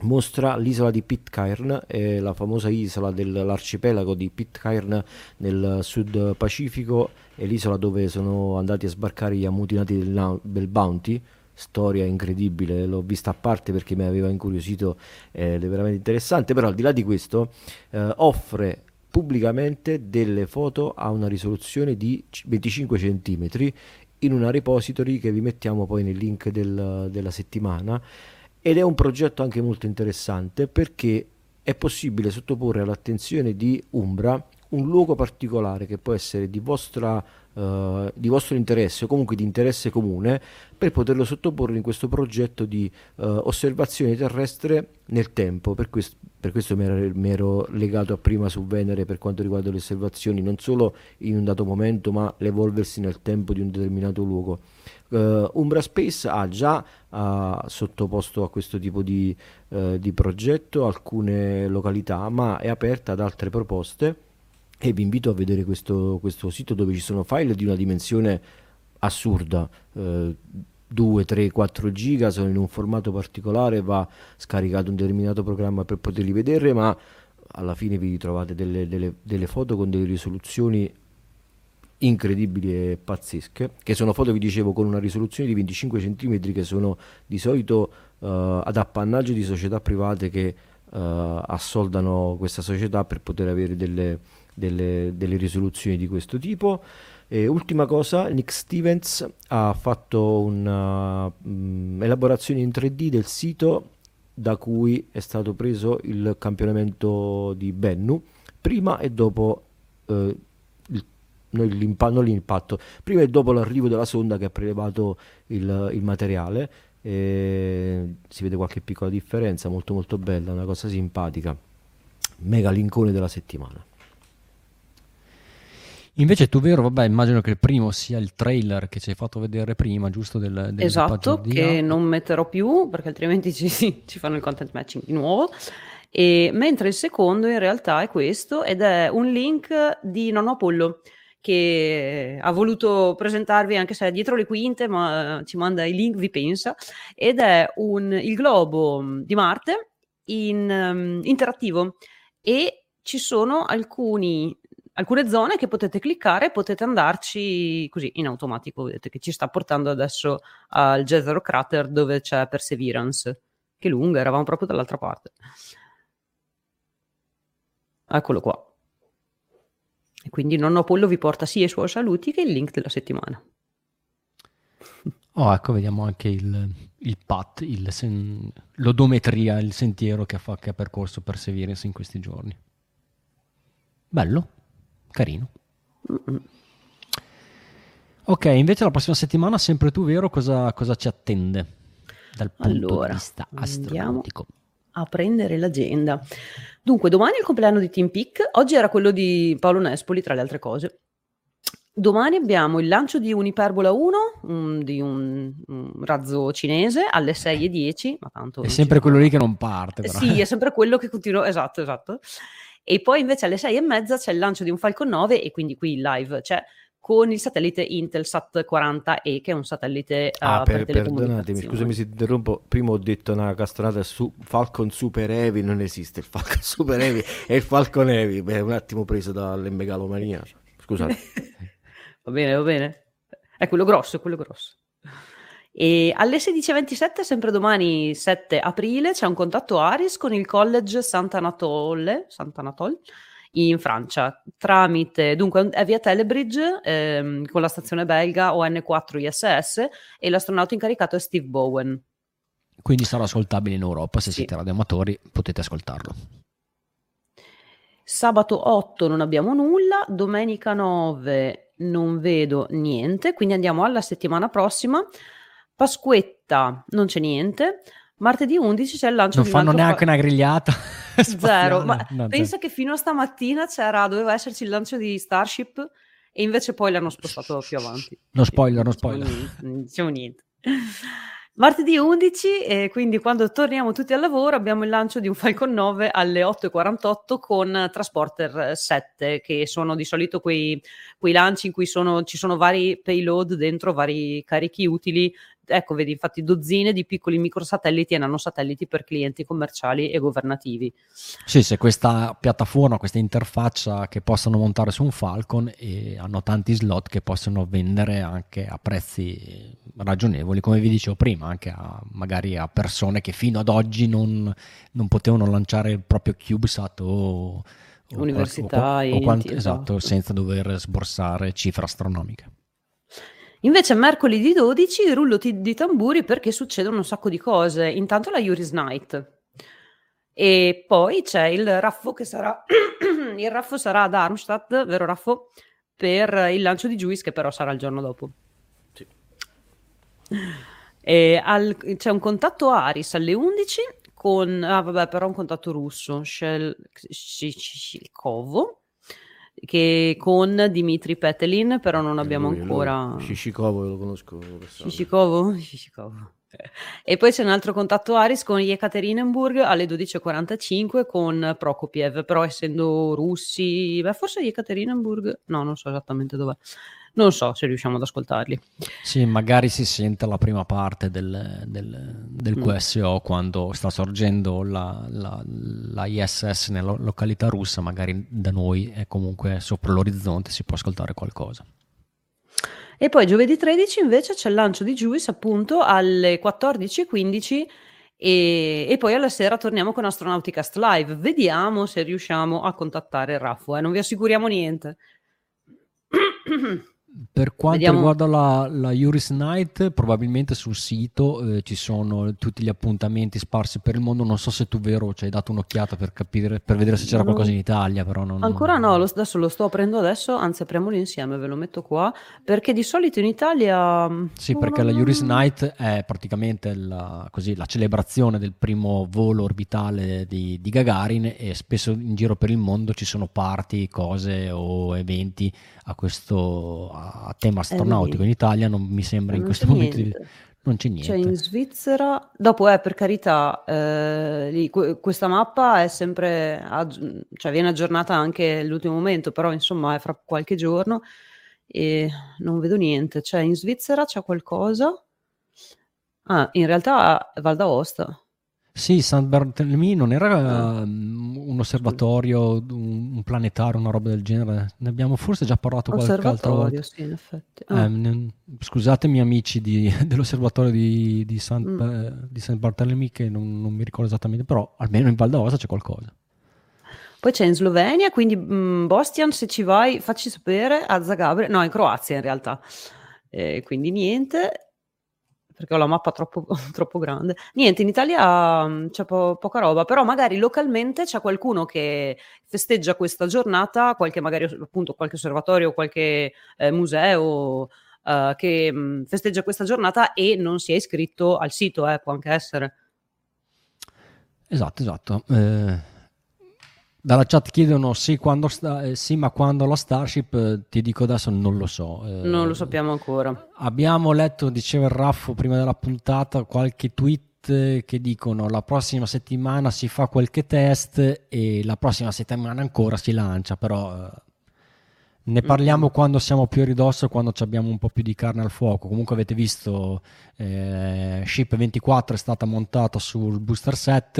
Speaker 3: mostra l'isola di Pitcairn, è la famosa isola dell'arcipelago di Pitcairn nel sud Pacifico, è l'isola dove sono andati a sbarcare gli ammutinati del, del Bounty storia incredibile, l'ho vista a parte perché mi aveva incuriosito ed è veramente interessante, però al di là di questo eh, offre pubblicamente delle foto a una risoluzione di 25 cm in una repository che vi mettiamo poi nel link del, della settimana ed è un progetto anche molto interessante perché è possibile sottoporre all'attenzione di Umbra un luogo particolare che può essere di vostra uh, di vostro interesse o comunque di interesse comune per poterlo sottoporre in questo progetto di uh, osservazione terrestre nel tempo. Per, quest- per questo mi ero, mi ero, legato a prima su Venere per quanto riguarda le osservazioni, non solo in un dato momento, ma l'evolversi nel tempo di un determinato luogo. Uh, Umbra Space ha già uh, sottoposto a questo tipo di, uh, di progetto alcune località, ma è aperta ad altre proposte e vi invito a vedere questo, questo sito dove ci sono file di una dimensione assurda. Eh, 2, 3, 4 giga sono in un formato particolare, va scaricato un determinato programma per poterli vedere, ma alla fine vi ritrovate delle, delle, delle foto con delle risoluzioni incredibili e pazzesche, che sono foto, vi dicevo, con una risoluzione di 25 cm che sono di solito uh, ad appannaggio di società private che uh, assoldano questa società per poter avere delle, delle, delle risoluzioni di questo tipo. E ultima cosa, Nick Stevens ha fatto un'elaborazione mm, in 3D del sito da cui è stato preso il campionamento di Bennu prima e dopo eh, il, non l'impatto, prima e dopo l'arrivo della sonda che ha prelevato il, il materiale. E si vede qualche piccola differenza, molto molto bella, una cosa simpatica. mega linkone della settimana.
Speaker 1: Invece tu vero, vabbè, immagino che il primo sia il trailer che ci hai fatto vedere prima, giusto? Del,
Speaker 2: esatto, che non metterò più perché altrimenti [laughs] ci, ci fanno il content matching di nuovo. E, mentre il secondo in realtà è questo ed è un link di Nonno Apollo che ha voluto presentarvi anche se è dietro le quinte ma ci manda i link vi pensa ed è un, il globo di Marte in um, interattivo e ci sono alcuni alcune zone che potete cliccare potete andarci così in automatico. Vedete che ci sta portando adesso al Jezero Crater dove c'è Perseverance. Che lunga, eravamo proprio dall'altra parte. Eccolo qua. E quindi nonno Apollo vi porta sia i suoi saluti che il link della settimana.
Speaker 1: Oh, ecco, vediamo anche il, il PAT, il sen- l'odometria, il sentiero che ha, fa- che ha percorso Perseverance in questi giorni. Bello carino. Ok, invece la prossima settimana, sempre tu, vero, cosa, cosa ci attende dal punto
Speaker 2: allora,
Speaker 1: di vista astronautico?
Speaker 2: a prendere l'agenda. Dunque, domani è il compleanno di Team Peak, oggi era quello di Paolo Nespoli, tra le altre cose. Domani abbiamo il lancio di Uniperbola 1, um, di un, un, razzo cinese, alle 6.10. Ma tanto
Speaker 1: è sempre quello lì che non parte. Però.
Speaker 2: Sì, è [laughs] sempre quello che continua. Esatto, esatto. E poi invece alle sei e mezza c'è il lancio di un Falcon 9 e quindi qui live c'è con il satellite Intelsat 40E che è un satellite uh,
Speaker 3: ah,
Speaker 2: per,
Speaker 3: per perdonatemi, scusami se interrompo. Prima ho detto una castronata su Falcon Super Heavy non esiste il Falcon [laughs] Super Heavy è il Falcon Heavy. Beh, un attimo preso dall'emmegalomania scusate. [laughs]
Speaker 2: Va bene va bene. È quello grosso è quello grosso e alle 16.27, sempre domani 7 aprile, c'è un contatto Aris con il College Sant'Anatole, Sant'Anatole in Francia tramite dunque è via Telebridge ehm, con la stazione belga ON4 ISS e l'astronauta incaricato è Steve Bowen.
Speaker 1: Quindi sarà ascoltabile in Europa, se sì. siete radioamatori potete ascoltarlo.
Speaker 2: Sabato 8 non abbiamo nulla, domenica 9 non vedo niente, quindi andiamo alla settimana prossima. Pasquetta non c'è niente. Martedì 11 c'è il lancio
Speaker 1: non
Speaker 2: di
Speaker 1: fanno neanche
Speaker 2: fa...
Speaker 1: una grigliata. [laughs]
Speaker 2: Zero, ma no, pensa zero. che fino a stamattina c'era, doveva esserci il lancio di Starship e invece poi l'hanno spostato più avanti.
Speaker 1: No spoiler, no spoiler.
Speaker 2: Non diciamo niente. Martedì 11, e quindi quando torniamo tutti al lavoro, abbiamo il lancio di un Falcon 9 alle 8.48 con Transporter 7, che sono di solito quei, quei lanci in cui sono, ci sono vari payload dentro, vari carichi utili ecco, vedi, infatti dozzine di piccoli microsatelliti e nanosatelliti per clienti commerciali e governativi.
Speaker 1: Sì, se questa piattaforma, questa interfaccia che possono montare su un Falcon e hanno tanti slot che possono vendere anche a prezzi ragionevoli, come vi dicevo prima, anche a, magari a persone che fino ad oggi non, non potevano lanciare il proprio CubeSat o
Speaker 2: università
Speaker 1: o, o, o quanto, esatto, senza dover sborsare cifre astronomiche.
Speaker 2: Invece mercoledì 12 rullo t- di tamburi perché succedono un sacco di cose. Intanto la Yuri's Night. E poi c'è il raffo che sarà [clears throat] il raffo sarà ad Armstadt, vero raffo? Per il lancio di Juice che però sarà il giorno dopo. Sì. Al, c'è un contatto Aris alle 11 con ah vabbè però un contatto russo Shel, Shilkovo che con Dimitri Petelin, però non abbiamo lui, ancora...
Speaker 3: Shishikovo lo conosco.
Speaker 2: Shishikovo? Shishikovo. [laughs] E poi c'è un altro contatto Aris con Yekaterinburg alle 12.45 con Prokopiev, però essendo russi, beh, forse Yekaterinburg, no, non so esattamente dov'è. Non so se riusciamo ad ascoltarli.
Speaker 1: Sì, magari si sente la prima parte del, del, del mm. QSO quando sta sorgendo la, la, la, ISS nella località russa, magari da noi è comunque sopra l'orizzonte, si può ascoltare qualcosa.
Speaker 2: E poi giovedì 13 invece c'è il lancio di Juice appunto alle 14.15 e, e, poi alla sera torniamo con Astronauticast Live. Vediamo se riusciamo a contattare Raffo, eh? non vi assicuriamo niente. [clears throat]
Speaker 1: Per quanto
Speaker 2: Vediamo-
Speaker 1: riguarda la, la Juris Night, probabilmente sul sito eh, ci sono tutti gli appuntamenti sparsi per il mondo. Non so se tu, vero, ci hai dato un'occhiata per capire, per vedere se c'era
Speaker 2: No.
Speaker 1: qualcosa in Italia, però non,
Speaker 2: Ancora no, lo- adesso lo sto aprendo adesso, anzi apriamolo insieme, ve lo metto qua, perché di solito in Italia... mm,
Speaker 1: Sì,
Speaker 2: no,
Speaker 1: perché
Speaker 2: no,
Speaker 1: la Juris. Night è praticamente la, così, la celebrazione del primo volo orbitale di, di Gagarin e spesso in giro per il mondo ci sono party, cose o eventi a questo a tema astronautico. In Italia non mi sembra in
Speaker 2: Non
Speaker 1: questo
Speaker 2: c'è
Speaker 1: momento di- non c'è niente.
Speaker 2: Cioè in Svizzera, dopo è per carità, eh, lì, que- questa mappa è sempre, aggi- cioè viene aggiornata anche all'ultimo momento, però insomma è fra qualche giorno e non vedo niente. Cioè in Svizzera c'è qualcosa? Ah, in realtà è Val d'Aosta.
Speaker 1: Sì, San Bartolomeo non era um, un osservatorio, un, planetario, una roba del genere. Ne abbiamo forse già parlato qualche altra
Speaker 2: Osservatorio,
Speaker 1: volta.
Speaker 2: sì, in effetti. Ah,
Speaker 1: Eh, scusatemi amici di- [laughs] dell'osservatorio di, di, San,
Speaker 2: Mm.
Speaker 1: eh, di San Bartolomeo che non, non mi ricordo esattamente, però almeno in Val d'Aosta c'è qualcosa.
Speaker 2: Poi c'è in Slovenia, quindi mh, Bostian, se ci vai, facci sapere a Zagabria, no, in Croazia in realtà. Eh, quindi niente, perché ho la mappa troppo, [laughs] troppo grande. Niente, in Italia mh, c'è po- poca roba, però magari localmente c'è qualcuno che festeggia questa giornata, qualche magari appunto qualche osservatorio, qualche eh, museo eh, che mh, festeggia questa giornata e non si è iscritto al sito, eh, può anche essere.
Speaker 1: Esatto, esatto. Eh, dalla chat chiedono sì, quando sta- eh, sì, ma quando la Starship, eh, ti dico adesso non lo so. Eh,
Speaker 2: Non lo sappiamo ancora.
Speaker 1: Abbiamo letto, diceva il Raffo prima della puntata, qualche tweet eh, che dicono la prossima settimana si fa qualche test e la prossima settimana ancora si lancia, però eh, ne parliamo quando siamo più a ridosso, quando ci abbiamo un po' più di carne al fuoco. Comunque avete visto, eh, Ship 24 è stata montata sul booster set,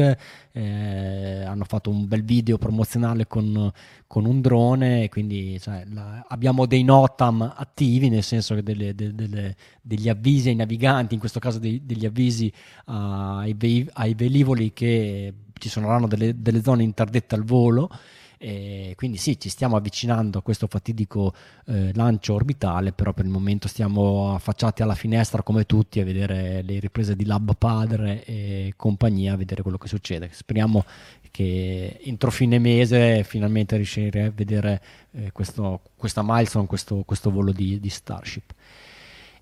Speaker 1: eh, hanno fatto un bel video promozionale con, con un drone, quindi cioè, la- abbiamo dei NOTAM attivi, nel senso che delle- de- delle- degli avvisi ai naviganti, in questo caso dei- degli avvisi ai, vei- ai velivoli che ci delle, delle zone interdette al volo. E quindi sì, ci stiamo avvicinando a questo fatidico eh, lancio orbitale, però per il momento stiamo affacciati alla finestra come tutti a vedere le riprese di Lab Padre e compagnia, a vedere quello che succede. Speriamo che entro fine mese finalmente riusciremo a vedere eh, questo, questa milestone, questo, questo volo di, di Starship.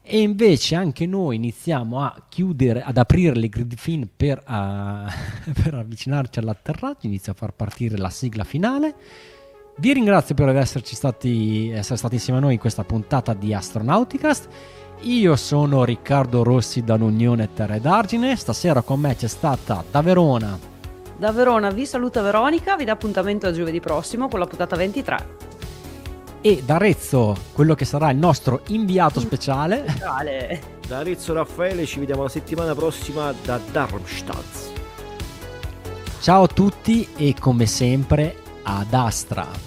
Speaker 1: E invece anche noi iniziamo a chiudere, ad aprire le grid fin per, ah, [laughs] per avvicinarci all'atterraggio, inizia a far partire la sigla finale. Vi ringrazio per esserci stati, essere stati insieme a noi in questa puntata di Astronauticast. Io sono Riccardo Rossi dall'Unione Terra ed Argine. Stasera con me c'è stata da Verona
Speaker 2: Da Verona vi saluta Veronica, vi dà appuntamento a giovedì prossimo con la puntata 23.
Speaker 1: E da Arezzo quello che sarà il nostro inviato speciale.
Speaker 2: Vale.
Speaker 3: Da Arezzo Raffaele ci vediamo la settimana prossima da Darmstadt.
Speaker 1: Ciao a tutti e come sempre ad Astra.